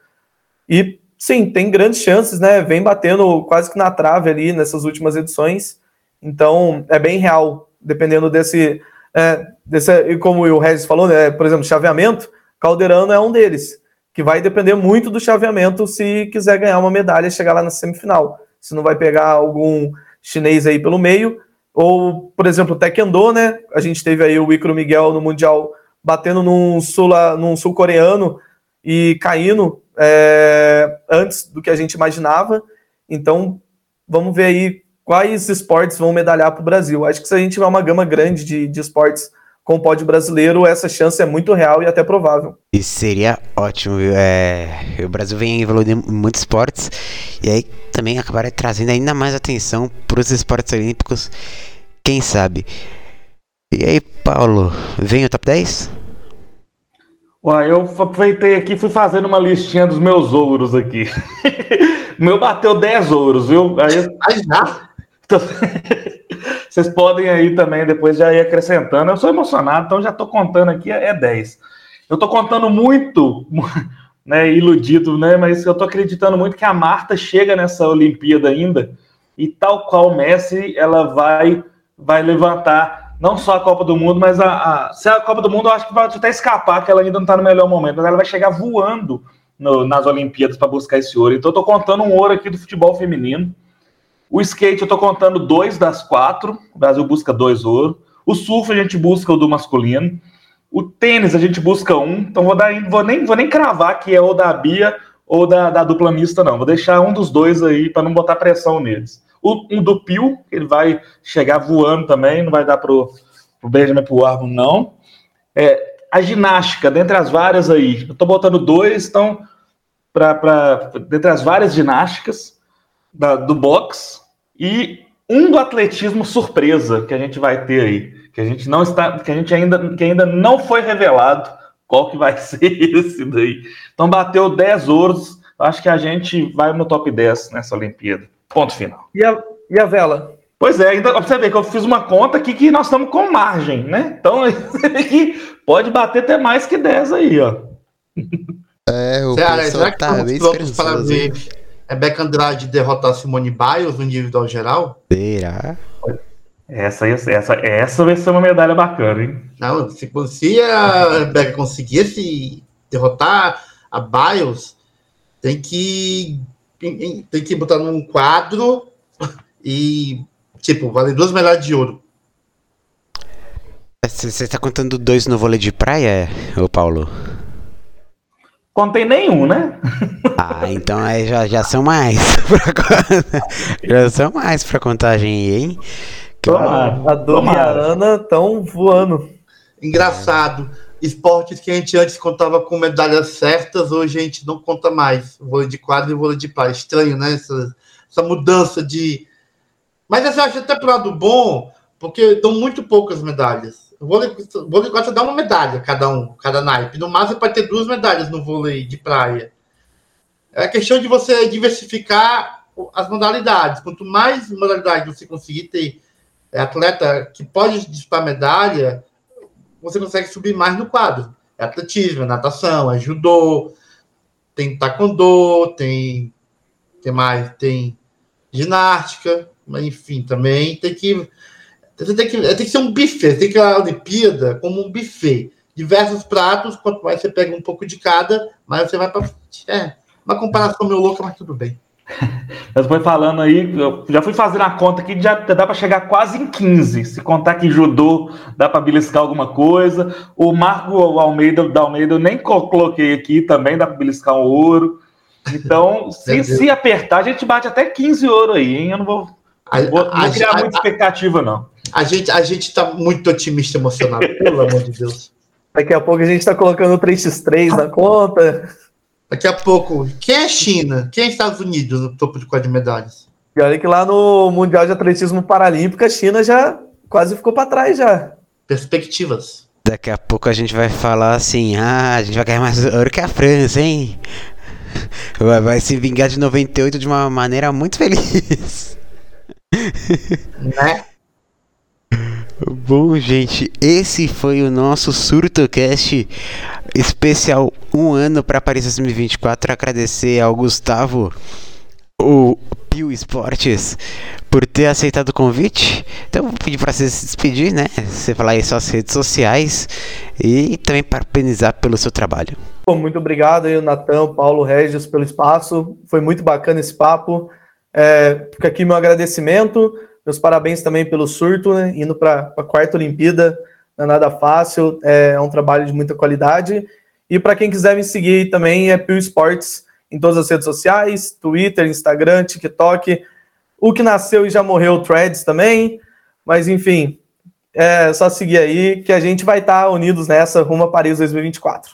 E sim, tem grandes chances, né? Vem batendo quase que na trave ali nessas últimas edições. Então, é bem real, dependendo desse. É, desse e como o Regis falou, né? Por exemplo, chaveamento, Calderano é um deles, que vai depender muito do chaveamento se quiser ganhar uma medalha e chegar lá na semifinal. Se não vai pegar algum chinês aí pelo meio, ou, por exemplo, o Taekwondo, né? A gente teve aí o Icaro Miguel no Mundial batendo num sul-coreano sul e caindo é, antes do que a gente imaginava. Então, vamos ver aí quais esportes vão medalhar para o Brasil. Acho que se a gente tiver uma gama grande de, de esportes com o pódio brasileiro, essa chance é muito real e até provável. E seria ótimo, é, o Brasil vem evoluindo em muitos esportes e aí também acabará trazendo ainda mais atenção para os esportes olímpicos, quem sabe. E aí, Paulo, vem o top 10? Uai, eu aproveitei aqui e fui fazendo uma listinha dos meus ouros aqui. o meu bateu 10 ouros, viu? Aí, aí já? Vocês podem aí também depois já ir acrescentando. Eu sou emocionado, então já estou contando aqui, é 10. Eu estou contando muito, né, iludido, né, mas eu estou acreditando muito que a Marta chega nessa Olimpíada ainda e tal qual o Messi, ela vai vai levantar não só a Copa do Mundo, mas a, a, se a Copa do Mundo eu acho que vai até escapar, que ela ainda não está no melhor momento, mas ela vai chegar voando no, nas Olimpíadas para buscar esse ouro. Então eu estou contando um ouro aqui do futebol feminino. O skate eu estou contando dois das quatro, o Brasil busca dois ouro. O surf a gente busca o do masculino. O tênis a gente busca um, então vou, dar, vou, nem, vou nem cravar que é o da Bia ou da, da dupla mista, não. Vou deixar um dos dois aí para não botar pressão neles. O, um do Pio, ele vai chegar voando também, não vai dar pro, pro Benjamin pro Arvo, não. É, a ginástica, dentre as várias aí, eu estou botando dois, então, para dentre as várias ginásticas da, do box e um do atletismo surpresa que a gente vai ter aí, que a gente não está, que a gente ainda, que ainda não foi revelado qual que vai ser esse daí. Então bateu 10 ouros, acho que a gente vai no top 10 nessa Olimpíada. Ponto final. E a, e a vela? Pois é, ainda você vê que eu fiz uma conta aqui que nós estamos com margem, né? Então você vê que pode bater até mais que 10 aí, ó. É, o Cara, será que tá bem para ver Rebeca Andrade derrotar Simone Biles no individual geral? Será? Essa, essa, essa vai ser uma medalha bacana, hein? Não, se, se a Rebeca conseguisse derrotar a Biles, tem que tem que botar num quadro e tipo, vale duas medalhas de ouro. Você está contando dois no vôlei de praia, ô Paulo? Contei nenhum, né? Ah, então aí já, já são mais. já são mais pra contagem aí, hein? Tomara. A Dom e a Ana estão voando. Engraçado. Esportes que a gente antes contava com medalhas certas, hoje a gente não conta mais. Vôlei de quadro e vôlei de praia. Estranho, né? Essa, essa mudança de. Mas eu acho até pro lado bom, porque dão muito poucas medalhas. O vôlei, vôlei de quadro dá uma medalha cada um, cada naipe. No máximo pode ter duas medalhas no vôlei de praia. É a questão de você diversificar as modalidades. Quanto mais modalidades você conseguir ter é atleta que pode disputar medalha, você consegue subir mais no quadro. É atletismo, é natação, é judô, tem taekwondo, tem, tem mais, tem ginástica, mas enfim, também tem que tem que, tem que ser um buffet, tem que a Olimpíada como um buffet. Diversos pratos, quanto mais você pega um pouco de cada, mais você vai para. É, uma comparação meio louca, mas tudo bem. Mas foi falando aí, eu já fui fazendo a conta aqui, já dá para chegar quase em 15. Se contar que judô dá para beliscar alguma coisa. O Marco Almeida da Almeida eu nem coloquei aqui também, dá para beliscar um ouro. Então, se, se apertar, a gente bate até 15 ouro aí, hein? Eu não vou, a, vou não a, criar a, muita expectativa, não. A gente, a gente tá muito otimista emocionado, pelo amor de Deus. Daqui a pouco a gente tá colocando 3x3 na conta. Daqui a pouco, quem é China? Quem é Estados Unidos no topo de quadro de medalhas? E olha que lá no Mundial de Atletismo Paralímpico, a China já quase ficou para trás já. Perspectivas. Daqui a pouco a gente vai falar assim, ah, a gente vai ganhar mais ouro que a França, hein? Vai, vai se vingar de 98 de uma maneira muito feliz. Né? Bom, gente, esse foi o nosso SurtoCast especial um ano para Paris 2024. Agradecer ao Gustavo, o Pio Esportes, por ter aceitado o convite. Então, vou pedir para você se despedir, né? Você falar aí suas redes sociais e também parabenizar pelo seu trabalho. Bom, muito obrigado aí, Natan, Paulo, Regis, pelo espaço. Foi muito bacana esse papo. É, fica aqui meu agradecimento. Meus parabéns também pelo surto, né? Indo para a quarta Olimpíada, não é nada fácil, é, é um trabalho de muita qualidade. E para quem quiser me seguir também é Pio Sports em todas as redes sociais, Twitter, Instagram, TikTok. O que nasceu e já morreu, Threads também. Mas enfim, é só seguir aí que a gente vai estar tá unidos nessa rumo a Paris 2024.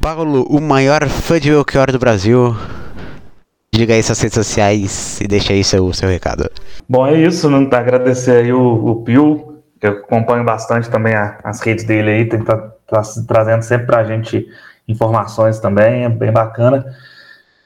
Paulo, o maior fã de Belchior do Brasil. Diga aí suas redes sociais e deixa aí seu, seu recado. Bom, é isso, né? Agradecer aí o, o Pio, que eu acompanho bastante também a, as redes dele aí, tem tá, tá trazendo sempre pra gente informações também, é bem bacana.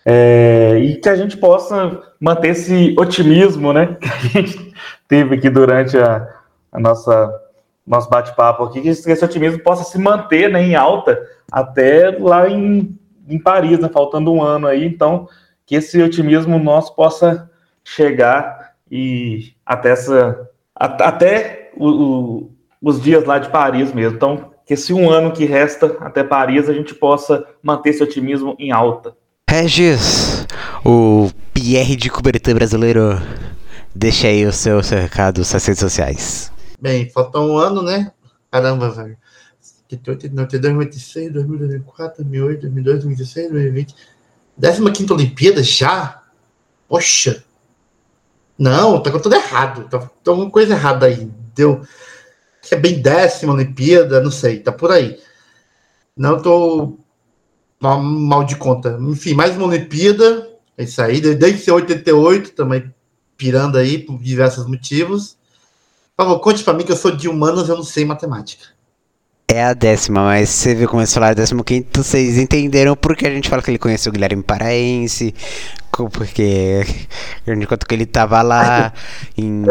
É, e que a gente possa manter esse otimismo, né, que a gente teve aqui durante a, a nossa nosso bate-papo aqui, que esse otimismo possa se manter né, em alta até lá em, em Paris, né, faltando um ano aí, então que esse otimismo nosso possa chegar e até essa até o, o os dias lá de Paris mesmo. Então, que esse um ano que resta até Paris a gente possa manter esse otimismo em alta. Regis, o Pierre de cobertura brasileiro, deixa aí o seu, seu recado, suas redes sociais. Bem, falta um ano, né? Caramba, velho. 2026, 2024, 2008, 2002, 2016, 2020. 15 Olimpíada já? Poxa! Não, tá tudo errado. Tá, tá alguma coisa errada aí. Deu. Que é bem décima Olimpíada, não sei, tá por aí. Não tô mal, de conta. Enfim, mais uma Olimpíada. É isso aí. Desde 88 também pirando aí por diversos motivos. Por favor, conte pra mim que eu sou de humanos eu não sei matemática. É a décima, mas você viu como eles falaram décimo quinto, vocês entenderam porque a gente fala que ele conheceu o Guilherme Paraense, porque enquanto que ele tava lá em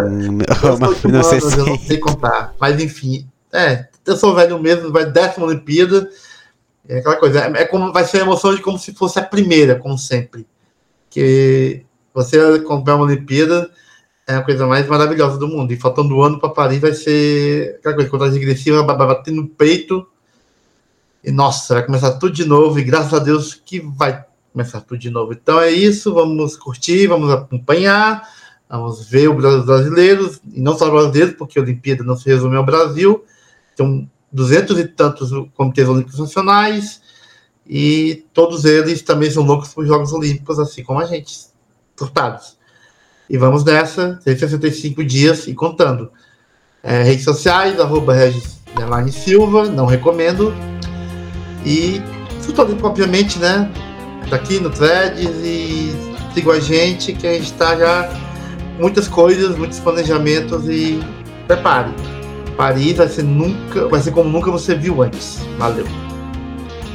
Roma, não sei se... eu não sei contar, mas enfim, é, eu sou velho mesmo, vai décima Olimpíada, é aquela coisa, é, é como vai ser a emoção de como se fosse a primeira, como sempre, que você comprar uma Olimpíada é a coisa mais maravilhosa do mundo. E faltando um ano para Paris vai ser aquela coisa, contagem regressiva, bater no peito. E nossa, vai começar tudo de novo. E graças a Deus que vai começar tudo de novo. Então é isso, vamos curtir, vamos acompanhar, vamos ver os brasileiros, e não só os brasileiros, porque a Olimpíada não se resume ao Brasil. São duzentos e tantos comitês olímpicos nacionais, e todos eles também são loucos por Jogos Olímpicos, assim como a gente, surtados. E vamos nessa, 165 dias e contando. É, redes sociais, arroba Regis Silva, não recomendo. E Futolímpico, obviamente, né? Tá aqui no Threads e sigam a gente, que a gente tá já muitas coisas, muitos planejamentos e prepare. Paris vai ser nunca, vai ser como nunca você viu antes. Valeu.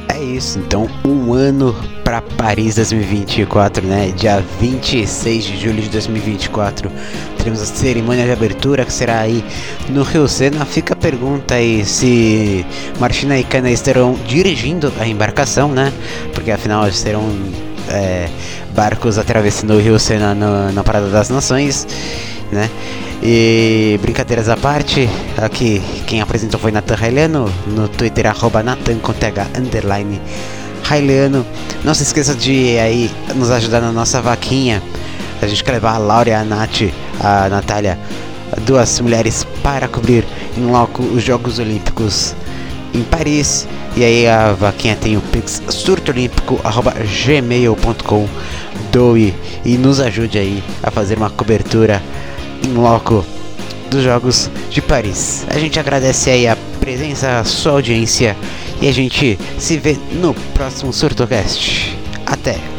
É isso, então um ano para Paris 2024, né? Dia 26 de julho de 2024. Teremos a cerimônia de abertura que será aí no Rio Sena. Fica a pergunta aí se Martina e Cana estarão dirigindo a embarcação, né? Porque afinal serão é, barcos atravessando o Rio Sena na Parada das Nações, né? E brincadeiras à parte, aqui quem apresentou foi Nathan Railiano, no Twitter arroba com TH underline Railiano. Não se esqueça de aí nos ajudar na nossa vaquinha. A gente quer levar a Laura a Nath, a Natália, duas mulheres para cobrir em loco os Jogos Olímpicos em Paris. E aí a vaquinha tem o pix surtoolímpico.gmail.com Doe e nos ajude aí a fazer uma cobertura em loco dos Jogos de Paris. A gente agradece aí a presença, a sua audiência e a gente se vê no próximo Surtocast. Até!